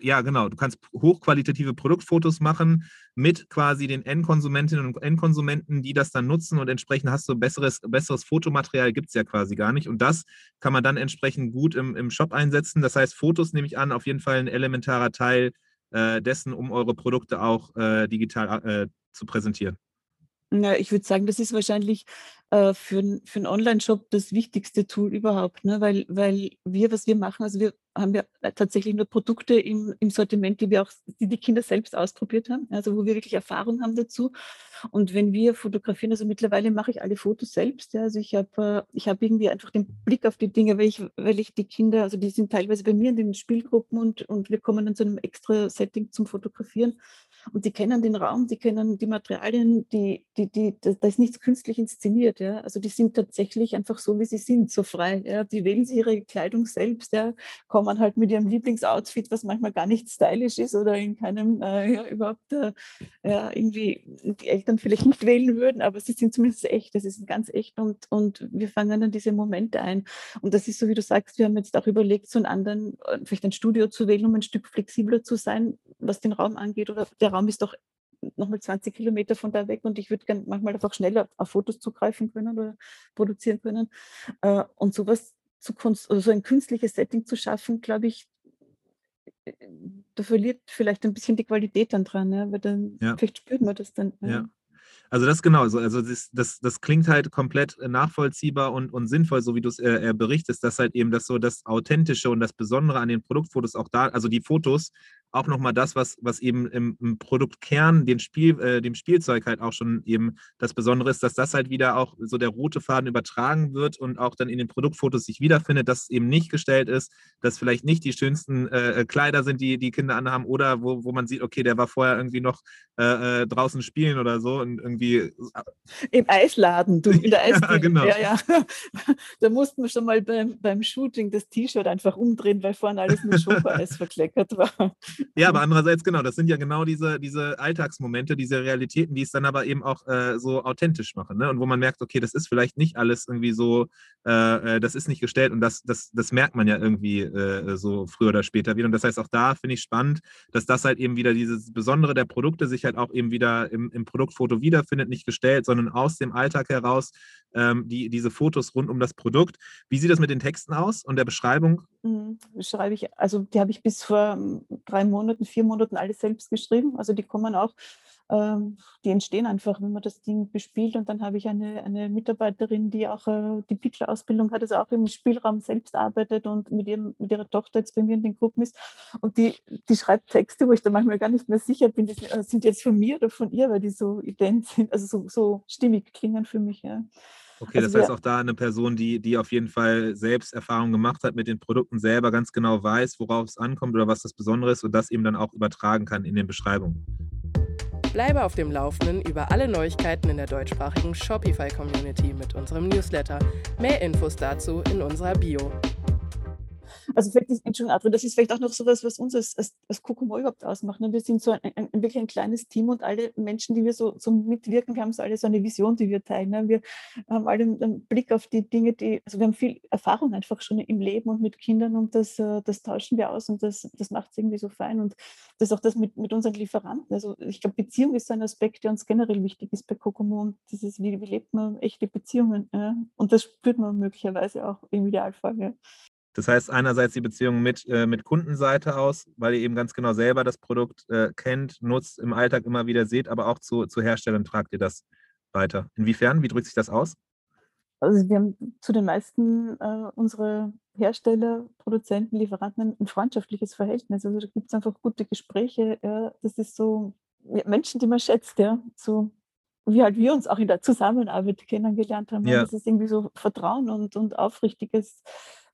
Speaker 1: ja, genau. Du kannst hochqualitative Produktfotos machen mit quasi den Endkonsumentinnen und Endkonsumenten, die das dann nutzen und entsprechend hast du besseres, besseres Fotomaterial, gibt es ja quasi gar nicht. Und das kann man dann entsprechend gut im, im Shop einsetzen. Das heißt, Fotos nehme ich an, auf jeden Fall ein elementarer Teil äh, dessen, um eure Produkte auch äh, digital äh, zu präsentieren.
Speaker 3: Ja, ich würde sagen, das ist wahrscheinlich äh, für, für einen Online-Shop das wichtigste Tool überhaupt, ne? weil, weil wir, was wir machen, also wir haben ja tatsächlich nur Produkte im, im Sortiment, die wir auch, die die Kinder selbst ausprobiert haben, also wo wir wirklich Erfahrung haben dazu. Und wenn wir fotografieren, also mittlerweile mache ich alle Fotos selbst, ja, also ich habe äh, hab irgendwie einfach den Blick auf die Dinge, weil ich, weil ich die Kinder, also die sind teilweise bei mir in den Spielgruppen und, und wir kommen dann zu einem extra Setting zum Fotografieren und die kennen den Raum, die kennen die Materialien, die, die, die, da ist nichts künstlich inszeniert, ja. Also die sind tatsächlich einfach so, wie sie sind, so frei. Ja. Die wählen sich ihre Kleidung selbst, ja, kommen halt mit ihrem Lieblingsoutfit, was manchmal gar nicht stylisch ist oder in keinem äh, ja, überhaupt äh, ja, irgendwie die Eltern vielleicht nicht wählen würden, aber sie sind zumindest echt, das ist ganz echt und, und wir fangen dann diese Momente ein. Und das ist so, wie du sagst, wir haben jetzt auch überlegt, so einen anderen, äh, vielleicht ein Studio zu wählen, um ein Stück flexibler zu sein, was den Raum angeht oder der Raum ist doch nochmal 20 Kilometer von da weg und ich würde gerne manchmal einfach schneller auf Fotos zugreifen können oder produzieren können. Äh, und sowas zu also so ein künstliches Setting zu schaffen, glaube ich, äh, da verliert vielleicht ein bisschen die Qualität dann dran, ja, weil dann ja. vielleicht spürt man das dann.
Speaker 1: Ja. ja. Also das genau so. Also das, das, das klingt halt komplett nachvollziehbar und, und sinnvoll, so wie du es äh, berichtest, dass halt eben das so das Authentische und das Besondere an den Produktfotos auch da, also die Fotos auch nochmal das, was, was eben im, im Produktkern, dem, Spiel, äh, dem Spielzeug halt auch schon eben das Besondere ist, dass das halt wieder auch so der rote Faden übertragen wird und auch dann in den Produktfotos sich wiederfindet, dass es eben nicht gestellt ist, dass vielleicht nicht die schönsten äh, Kleider sind, die die Kinder anhaben oder wo, wo man sieht, okay, der war vorher irgendwie noch äh, äh draußen spielen oder so und irgendwie.
Speaker 3: Im Eisladen, du, in der Eisdiele. ja, genau. Ja, ja. Da mussten wir schon mal beim, beim Shooting das T-Shirt einfach umdrehen, weil vorne alles mit Schokoeis verkleckert war.
Speaker 1: Ja, aber andererseits, genau, das sind ja genau diese, diese Alltagsmomente, diese Realitäten, die es dann aber eben auch äh, so authentisch machen. Ne? Und wo man merkt, okay, das ist vielleicht nicht alles irgendwie so, äh, äh, das ist nicht gestellt und das, das, das merkt man ja irgendwie so früher oder später wieder. Und das heißt, auch da finde ich spannend, dass das halt eben wieder dieses Besondere der Produkte sich halt auch eben wieder im, im Produktfoto wiederfindet, nicht gestellt, sondern aus dem Alltag heraus ähm, die, diese Fotos rund um das Produkt. Wie sieht das mit den Texten aus und der Beschreibung?
Speaker 3: Mhm, schreibe ich, also die habe ich bis vor ähm, drei Monaten, vier Monaten alles selbst geschrieben. Also die kommen auch, die entstehen einfach, wenn man das Ding bespielt. Und dann habe ich eine, eine Mitarbeiterin, die auch äh, die Pitcher-Ausbildung hat, also auch im Spielraum selbst arbeitet und mit, ihrem, mit ihrer Tochter jetzt bei mir in den Gruppen ist. Und die, die schreibt Texte, wo ich da manchmal gar nicht mehr sicher bin, die äh, sind jetzt von mir oder von ihr, weil die so ident sind, also so, so stimmig klingen für mich. Ja.
Speaker 1: Okay, also das heißt auch da eine Person, die, die auf jeden Fall selbst Erfahrung gemacht hat mit den Produkten, selber ganz genau weiß, worauf es ankommt oder was das Besondere ist und das eben dann auch übertragen kann in den Beschreibungen.
Speaker 2: Bleibe auf dem Laufenden über alle Neuigkeiten in der deutschsprachigen Shopify-Community mit unserem Newsletter. Mehr Infos dazu in unserer Bio.
Speaker 3: Also vielleicht ist, Entschuldigung, das ist vielleicht auch noch so was, was uns als, als, als Kokomo überhaupt ausmacht. Ne? Wir sind so ein, ein, wirklich ein kleines Team und alle Menschen, die wir so, so mitwirken, wir haben so alle so eine Vision, die wir teilen. Ne? Wir haben alle einen Blick auf die Dinge, die, also wir haben viel Erfahrung einfach schon im Leben und mit Kindern und das, äh, das tauschen wir aus und das, das macht es irgendwie so fein. Und das ist auch das mit, mit unseren Lieferanten. Also ich glaube, Beziehung ist ein Aspekt, der uns generell wichtig ist bei Kokomo und das ist, wie, wie lebt man echte Beziehungen. Ja? Und das spürt man möglicherweise auch im Idealfall. Ja.
Speaker 1: Das heißt, einerseits die Beziehung mit, äh, mit Kundenseite aus, weil ihr eben ganz genau selber das Produkt äh, kennt, nutzt, im Alltag immer wieder seht, aber auch zu, zu Herstellern tragt ihr das weiter. Inwiefern? Wie drückt sich das aus?
Speaker 3: Also wir haben zu den meisten äh, unsere Hersteller, Produzenten, Lieferanten ein freundschaftliches Verhältnis. Also da gibt es einfach gute Gespräche. Ja. Das ist so ja, Menschen, die man schätzt, ja. So wie halt wir uns auch in der Zusammenarbeit kennengelernt haben. Ja. Das ist irgendwie so Vertrauen und, und aufrichtiges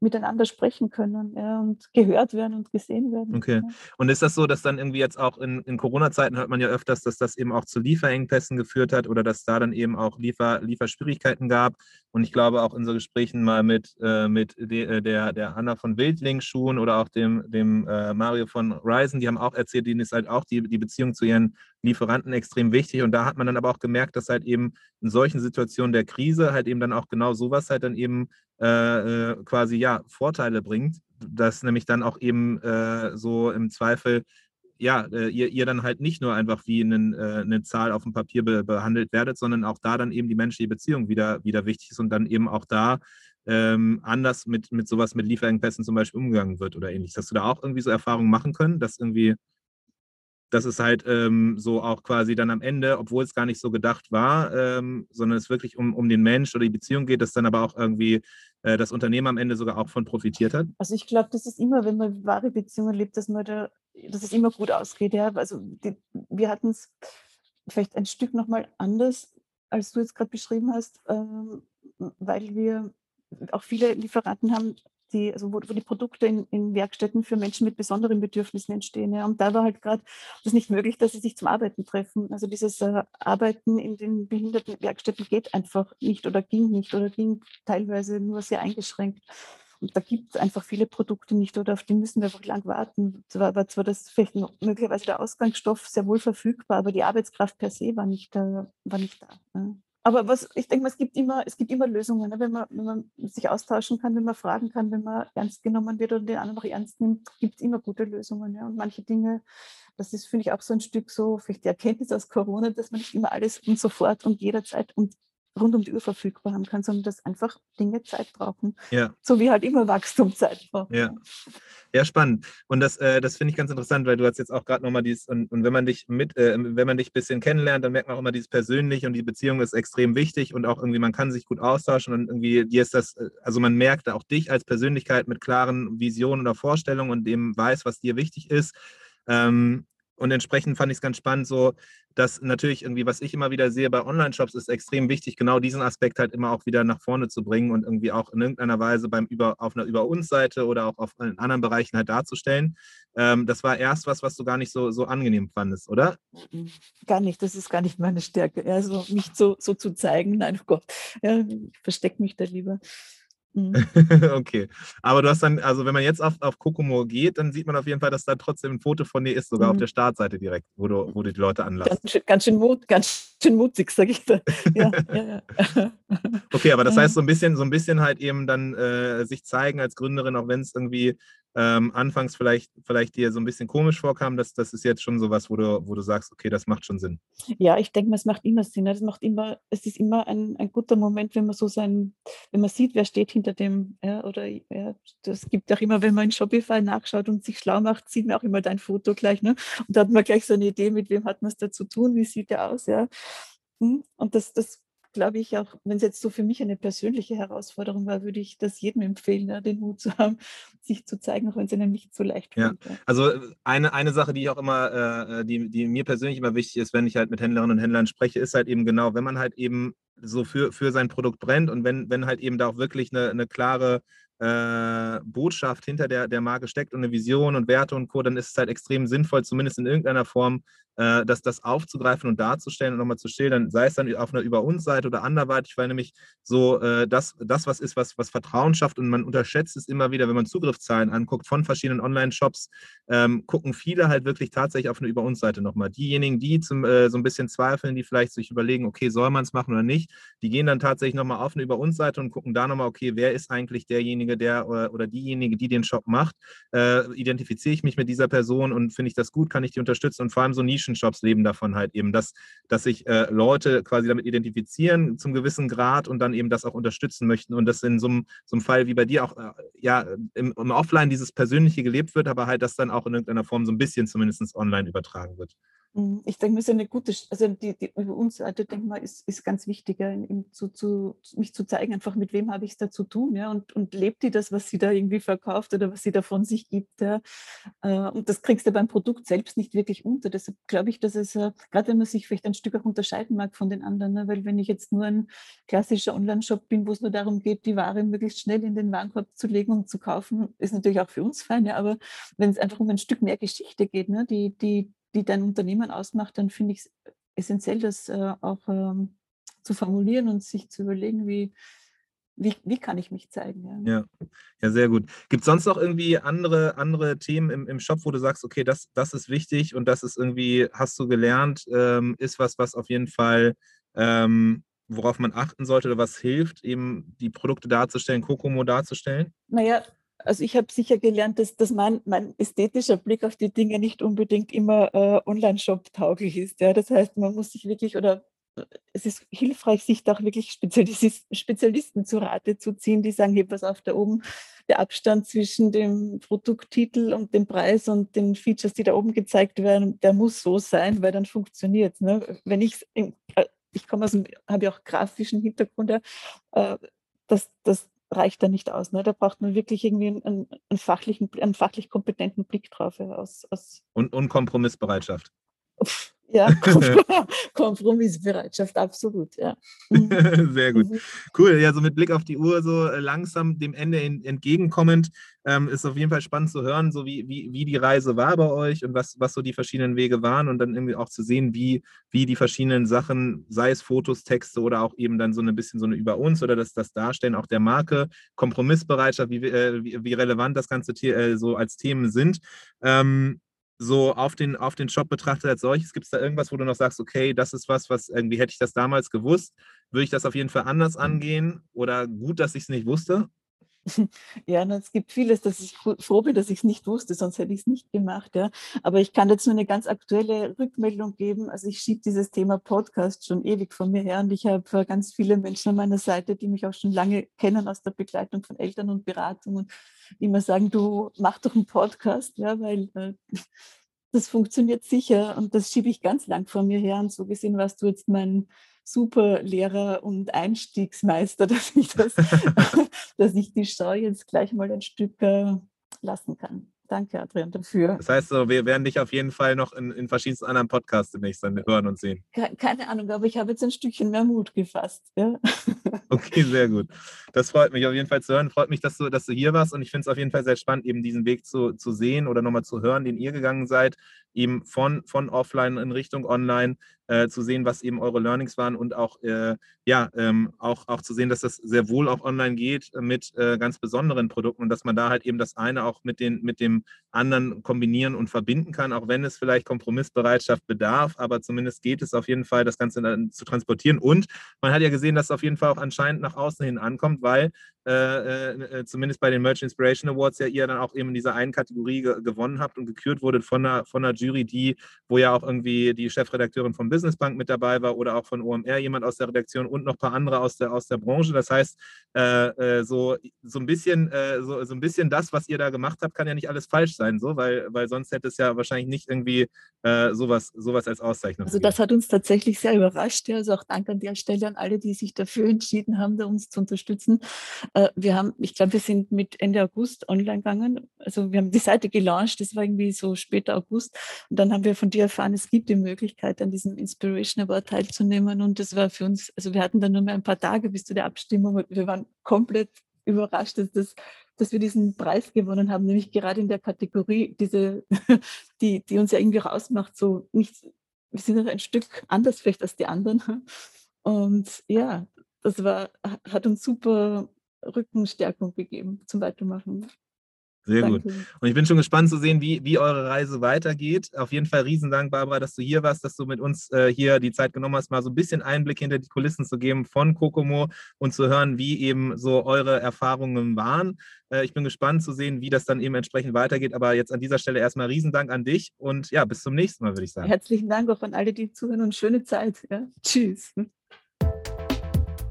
Speaker 3: miteinander sprechen können ja, und gehört werden und gesehen werden.
Speaker 1: Okay. Ja. Und ist das so, dass dann irgendwie jetzt auch in, in Corona-Zeiten hört man ja öfters, dass das eben auch zu Lieferengpässen geführt hat oder dass da dann eben auch Liefer, Lieferschwierigkeiten gab? Und ich glaube auch in so Gesprächen mal mit, äh, mit de, äh, der, der Anna von Wildling-Schuhen oder auch dem, dem äh, Mario von Ryzen, die haben auch erzählt, denen ist halt auch die, die Beziehung zu ihren Lieferanten extrem wichtig. Und da hat man dann aber auch gemerkt, dass halt eben in solchen Situationen der Krise halt eben dann auch genau sowas halt dann eben äh, äh, quasi ja Vorteile bringt, dass nämlich dann auch eben äh, so im Zweifel ja, äh, ihr, ihr dann halt nicht nur einfach wie einen, äh, eine Zahl auf dem Papier be behandelt werdet, sondern auch da dann eben die menschliche Beziehung wieder, wieder wichtig ist und dann eben auch da ähm, anders mit, mit sowas mit Lieferengpässen zum Beispiel umgegangen wird oder ähnliches. Hast du da auch irgendwie so Erfahrungen machen können, dass irgendwie dass es halt ähm, so auch quasi dann am Ende, obwohl es gar nicht so gedacht war, ähm, sondern es wirklich um, um den Mensch oder die Beziehung geht, dass dann aber auch irgendwie äh, das Unternehmen am Ende sogar auch von profitiert hat?
Speaker 3: Also ich glaube, das ist immer, wenn man wahre Beziehungen lebt, dass man da, dass es immer gut ausgeht. Ja? Also die, wir hatten es vielleicht ein Stück nochmal anders, als du jetzt gerade beschrieben hast, ähm, weil wir auch viele Lieferanten haben, die, also wo, wo die Produkte in, in, Werkstätten für Menschen mit besonderen Bedürfnissen entstehen. Ja. Und da war halt gerade das nicht möglich, dass sie sich zum Arbeiten treffen. Also dieses äh, Arbeiten in den behinderten Werkstätten geht einfach nicht oder ging nicht oder ging teilweise nur sehr eingeschränkt. Und da gibt es einfach viele Produkte nicht oder auf die müssen wir einfach lang warten. Zwar war zwar das vielleicht möglicherweise der Ausgangsstoff sehr wohl verfügbar, aber die Arbeitskraft per se war nicht, äh, war nicht da. Ja. Aber was, ich denke mal, es gibt immer, es gibt immer Lösungen, ne? wenn, man, wenn man sich austauschen kann, wenn man fragen kann, wenn man ernst genommen wird oder den anderen auch ernst nimmt, gibt es immer gute Lösungen. Ja? Und manche Dinge, das ist, finde ich, auch so ein Stück so, vielleicht die Erkenntnis aus Corona, dass man nicht immer alles und sofort und jederzeit und rund um die Uhr verfügbar haben kann, sondern dass einfach Dinge Zeit brauchen. Ja. So wie halt immer Wachstum Zeit braucht.
Speaker 1: Ja, ja spannend. Und das, äh, das finde ich ganz interessant, weil du hast jetzt auch gerade nochmal dieses, und, und wenn man dich mit, äh, wenn man dich ein bisschen kennenlernt, dann merkt man auch immer dieses Persönliche und die Beziehung ist extrem wichtig und auch irgendwie, man kann sich gut austauschen und irgendwie dir ist das, äh, also man merkt auch dich als Persönlichkeit mit klaren Visionen oder Vorstellungen und dem weiß, was dir wichtig ist Ähm, und entsprechend fand ich es ganz spannend, so dass natürlich irgendwie, was ich immer wieder sehe bei Online-Shops, ist extrem wichtig, genau diesen Aspekt halt immer auch wieder nach vorne zu bringen und irgendwie auch in irgendeiner Weise beim über, auf einer Über uns Seite oder auch auf anderen Bereichen halt darzustellen. Ähm, das war erst was, was du gar nicht so, so angenehm fandest, oder?
Speaker 3: Gar nicht, das ist gar nicht meine Stärke. Also mich so, so zu zeigen, nein, oh Gott, ja, ich verstecke mich da lieber.
Speaker 1: Mhm. okay. Aber du hast dann, also wenn man jetzt auf, auf Kokomo geht, dann sieht man auf jeden Fall, dass da trotzdem ein Foto von dir ist, sogar mhm. auf der Startseite direkt, wo du, wo du die Leute anlässt.
Speaker 3: Ganz ganz schön, mut, ganz schön mutig, sag ich da. Ja, ja,
Speaker 1: ja. Okay, aber das heißt so ein bisschen, so ein bisschen halt eben dann äh, sich zeigen als Gründerin, auch wenn es irgendwie ähm, anfangs vielleicht, vielleicht dir so ein bisschen komisch vorkam, dass das ist jetzt schon so was, wo du, wo du sagst, okay, das macht schon Sinn.
Speaker 3: Ja, ich denke mal, es macht immer Sinn. Ne? Es macht immer, es ist immer ein, ein guter Moment, wenn man so sein, wenn man sieht, wer steht hinter dem, ja, oder ja, das gibt auch immer, wenn man in Shopify nachschaut und sich schlau macht, sieht man auch immer dein Foto gleich, ne? Und da hat man gleich so eine Idee, mit wem hat man es da zu tun, wie sieht der aus, ja. Hm? Und das, das glaube ich, auch wenn es jetzt so für mich eine persönliche Herausforderung war, würde ich das jedem empfehlen, ja, den Mut zu haben, sich zu zeigen, auch wenn es einem nicht so leicht
Speaker 1: fällt. Ja. Also äh, eine, eine Sache, die ich auch immer, äh, äh, die, die mir persönlich immer wichtig ist, wenn ich halt mit Händlerinnen und Händlern spreche, ist halt eben genau, wenn man halt eben so für, für sein Produkt brennt und wenn, wenn halt eben da auch wirklich eine, eine klare äh, Botschaft hinter der, der Marke steckt und eine Vision und Werte und Co., dann ist es halt extrem sinnvoll, zumindest in irgendeiner Form, äh, das, das aufzugreifen und darzustellen und nochmal zu schildern, sei es dann auf einer Über uns Seite oder anderweitig, weil nämlich so äh, das, das, was ist, was, was Vertrauen schafft und man unterschätzt es immer wieder, wenn man Zugriffszahlen anguckt von verschiedenen Online-Shops, ähm, gucken viele halt wirklich tatsächlich auf eine Über uns Seite nochmal. Diejenigen, die zum, äh, so ein bisschen zweifeln, die vielleicht sich überlegen, okay, soll man es machen oder nicht, die gehen dann tatsächlich nochmal auf eine Über uns Seite und gucken da nochmal, okay, wer ist eigentlich derjenige, der oder, oder diejenige, die den Shop macht, äh, identifiziere ich mich mit dieser Person und finde ich das gut, kann ich die unterstützen? Und vor allem so Nischen Nischenshops leben davon halt eben, dass, dass sich äh, Leute quasi damit identifizieren zum gewissen Grad und dann eben das auch unterstützen möchten und das in so einem, so einem Fall wie bei dir auch äh, ja im, im, Offline dieses Persönliche gelebt wird, aber halt das dann auch in irgendeiner Form so ein bisschen zumindest online übertragen wird.
Speaker 3: Hm, ich denke, mir ist eine gute, also die, die über uns Seite, denke mal, ist, ist ganz wichtiger, in, zu, zu, mich zu zeigen, einfach mit wem habe ich es da zu tun, ja, und, und lebt die das, was sie da irgendwie verkauft oder was sie da von sich gibt, ja. Äh, und das kriegst du beim Produkt selbst nicht wirklich unter. Deshalb glaube ich, dass es, äh, gerade wenn man sich vielleicht ein Stück auch unterscheiden mag von den anderen, ne, weil wenn ich jetzt nur ein klassischer Online-Shop bin, wo es nur darum geht, die Ware möglichst schnell in den Warenkorb zu legen und zu kaufen, ist natürlich auch für uns fein, ja, aber wenn es einfach um ein Stück mehr Geschichte geht, ne, die, die, die dein Unternehmen ausmacht, dann finde ich es essentiell, das äh, auch ähm, zu formulieren und sich zu überlegen, wie, wie, wie kann ich mich zeigen.
Speaker 1: Ja, ja, ja sehr gut. Gibt es sonst noch irgendwie andere, andere Themen im, im Shop, wo du sagst, okay, das, das ist wichtig und das ist irgendwie, hast du gelernt, ähm, ist was, was auf jeden Fall, ähm, worauf man achten sollte oder was hilft, eben die Produkte darzustellen, Kokomo darzustellen?
Speaker 3: Naja, also ich habe sicher gelernt, dass, dass mein, mein ästhetischer Blick auf die Dinge nicht unbedingt immer äh, Online-Shop-tauglich ist. Ja? Das heißt, man muss sich wirklich oder äh, es ist hilfreich, sich da auch wirklich Spezialisten zu Rate zu ziehen, die sagen, hey, pass auf, da oben der Abstand zwischen dem Produkttitel und dem Preis und den Features, die da oben gezeigt werden, der muss so sein, weil dann funktioniert es. Ne? Wenn ich äh, ich komme aus dem, habe ja auch grafischen Hintergrund, ja, äh, dass, dass reicht da nicht aus. Ne? Da braucht man wirklich irgendwie einen, einen, fachlichen, einen fachlich kompetenten Blick drauf. Ja, aus, aus
Speaker 1: und, und Kompromissbereitschaft.
Speaker 3: Ja, Kompromissbereitschaft, absolut, ja.
Speaker 1: Mhm. Sehr gut. Mhm. Cool, ja, so mit Blick auf die Uhr, so äh, langsam dem Ende entgegenkommend, ähm, ist auf jeden Fall spannend zu hören, so wie, wie, wie die Reise war bei euch und was, was so die verschiedenen Wege waren und dann irgendwie auch zu sehen, wie, wie die verschiedenen Sachen, sei es Fotos, Texte oder auch eben dann so ein bisschen so eine über uns oder das, das Darstellen auch der Marke, Kompromissbereitschaft, wie, äh, wie, wie relevant das Ganze äh, so als Themen sind. Ähm, so auf den, auf den Shop betrachtet als solches? Gibt es da irgendwas, wo du noch sagst, okay, das ist was, was irgendwie hätte ich das damals gewusst, würde ich das auf jeden Fall anders angehen oder gut, dass ich es nicht wusste?
Speaker 3: Ja, es gibt vieles, dass ich froh bin, dass ich es nicht wusste, sonst hätte ich es nicht gemacht. Ja. Aber ich kann jetzt nur eine ganz aktuelle Rückmeldung geben. Also ich schiebe dieses Thema Podcast schon ewig von mir her und ich habe ganz viele Menschen an meiner Seite, die mich auch schon lange kennen aus der Begleitung von Eltern und Beratung und immer sagen, du mach doch einen Podcast, ja, weil äh, das funktioniert sicher und das schiebe ich ganz lang vor mir her und so gesehen warst du jetzt mein super Lehrer und Einstiegsmeister, dass ich, das, dass ich die Schau jetzt gleich mal ein Stück äh, lassen kann. danke Adrian dafür.
Speaker 1: Das heißt, so, wir werden dich auf jeden Fall noch in, in verschiedensten anderen Podcasts demnächst hören und sehen.
Speaker 3: Keine Ahnung, aber ich habe jetzt ein Stückchen mehr Mut gefasst. Ja?
Speaker 1: Okay, sehr gut. Das freut mich auf jeden Fall zu hören. Freut mich, dass du, dass du hier warst und ich finde es auf jeden Fall sehr spannend, eben diesen Weg zu, zu sehen oder nochmal zu hören, den ihr gegangen seid, eben von, von offline in Richtung online äh, zu sehen, was eben eure Learnings waren und auch, äh, ja, ähm, auch, auch zu sehen, dass das sehr wohl auch online geht mit äh, ganz besonderen Produkten und dass man da halt eben das eine auch mit, den, mit dem anderen kombinieren und verbinden kann, auch wenn es vielleicht Kompromissbereitschaft bedarf, aber zumindest geht es auf jeden Fall, das Ganze zu transportieren. Und man hat ja gesehen, dass es auf jeden Fall auch anscheinend nach außen hin ankommt, weil äh, äh, zumindest bei den Merch Inspiration Awards ja ihr dann auch eben in dieser einen Kategorie ge gewonnen habt und gekürt wurdet von einer, von einer Jury, die, wo ja auch irgendwie die Chefredakteurin von Business Bank mit dabei war oder auch von OMR jemand aus der Redaktion und noch ein paar andere aus der, aus der Branche. Das heißt, äh, äh so, so, ein bisschen, äh, so, so ein bisschen das, was ihr da gemacht habt, kann ja nicht alles falsch sein, so, weil, weil sonst hätte es ja wahrscheinlich nicht irgendwie äh, sowas, sowas als Auszeichnung.
Speaker 3: Also das hat uns tatsächlich sehr überrascht. Also auch Dank an der Stelle an alle, die sich dafür entschieden haben, da uns zu unterstützen. Äh, wir haben, ich glaube, wir sind mit Ende August online gegangen. Also wir haben die Seite gelauncht, das war irgendwie so später August. Und dann haben wir von dir erfahren, es gibt die Möglichkeit, an diesem Inspiration Award teilzunehmen. Und das war für uns, also wir hatten dann nur mehr ein paar Tage bis zu der Abstimmung und wir waren komplett überrascht, dass, das, dass wir diesen Preis gewonnen haben, nämlich gerade in der Kategorie, diese, die, die uns ja irgendwie rausmacht, so nicht, wir sind noch ein Stück anders vielleicht als die anderen. Und ja, das war, hat uns super Rückenstärkung gegeben zum Weitermachen.
Speaker 1: Sehr Danke. gut. Und ich bin schon gespannt zu sehen, wie, wie eure Reise weitergeht. Auf jeden Fall Riesendank, Barbara, dass du hier warst, dass du mit uns äh, hier die Zeit genommen hast, mal so ein bisschen Einblick hinter die Kulissen zu geben von Kokomo und zu hören, wie eben so eure Erfahrungen waren. Äh, ich bin gespannt zu sehen, wie das dann eben entsprechend weitergeht. Aber jetzt an dieser Stelle erstmal Riesendank an dich und ja, bis zum nächsten Mal, würde ich sagen.
Speaker 3: Herzlichen Dank auch an alle, die zuhören und schöne Zeit. Ja? Tschüss.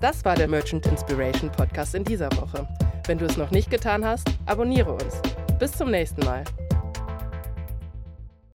Speaker 2: Das war der Merchant Inspiration Podcast in dieser Woche. Wenn du es noch nicht getan hast, abonniere uns. Bis zum nächsten Mal.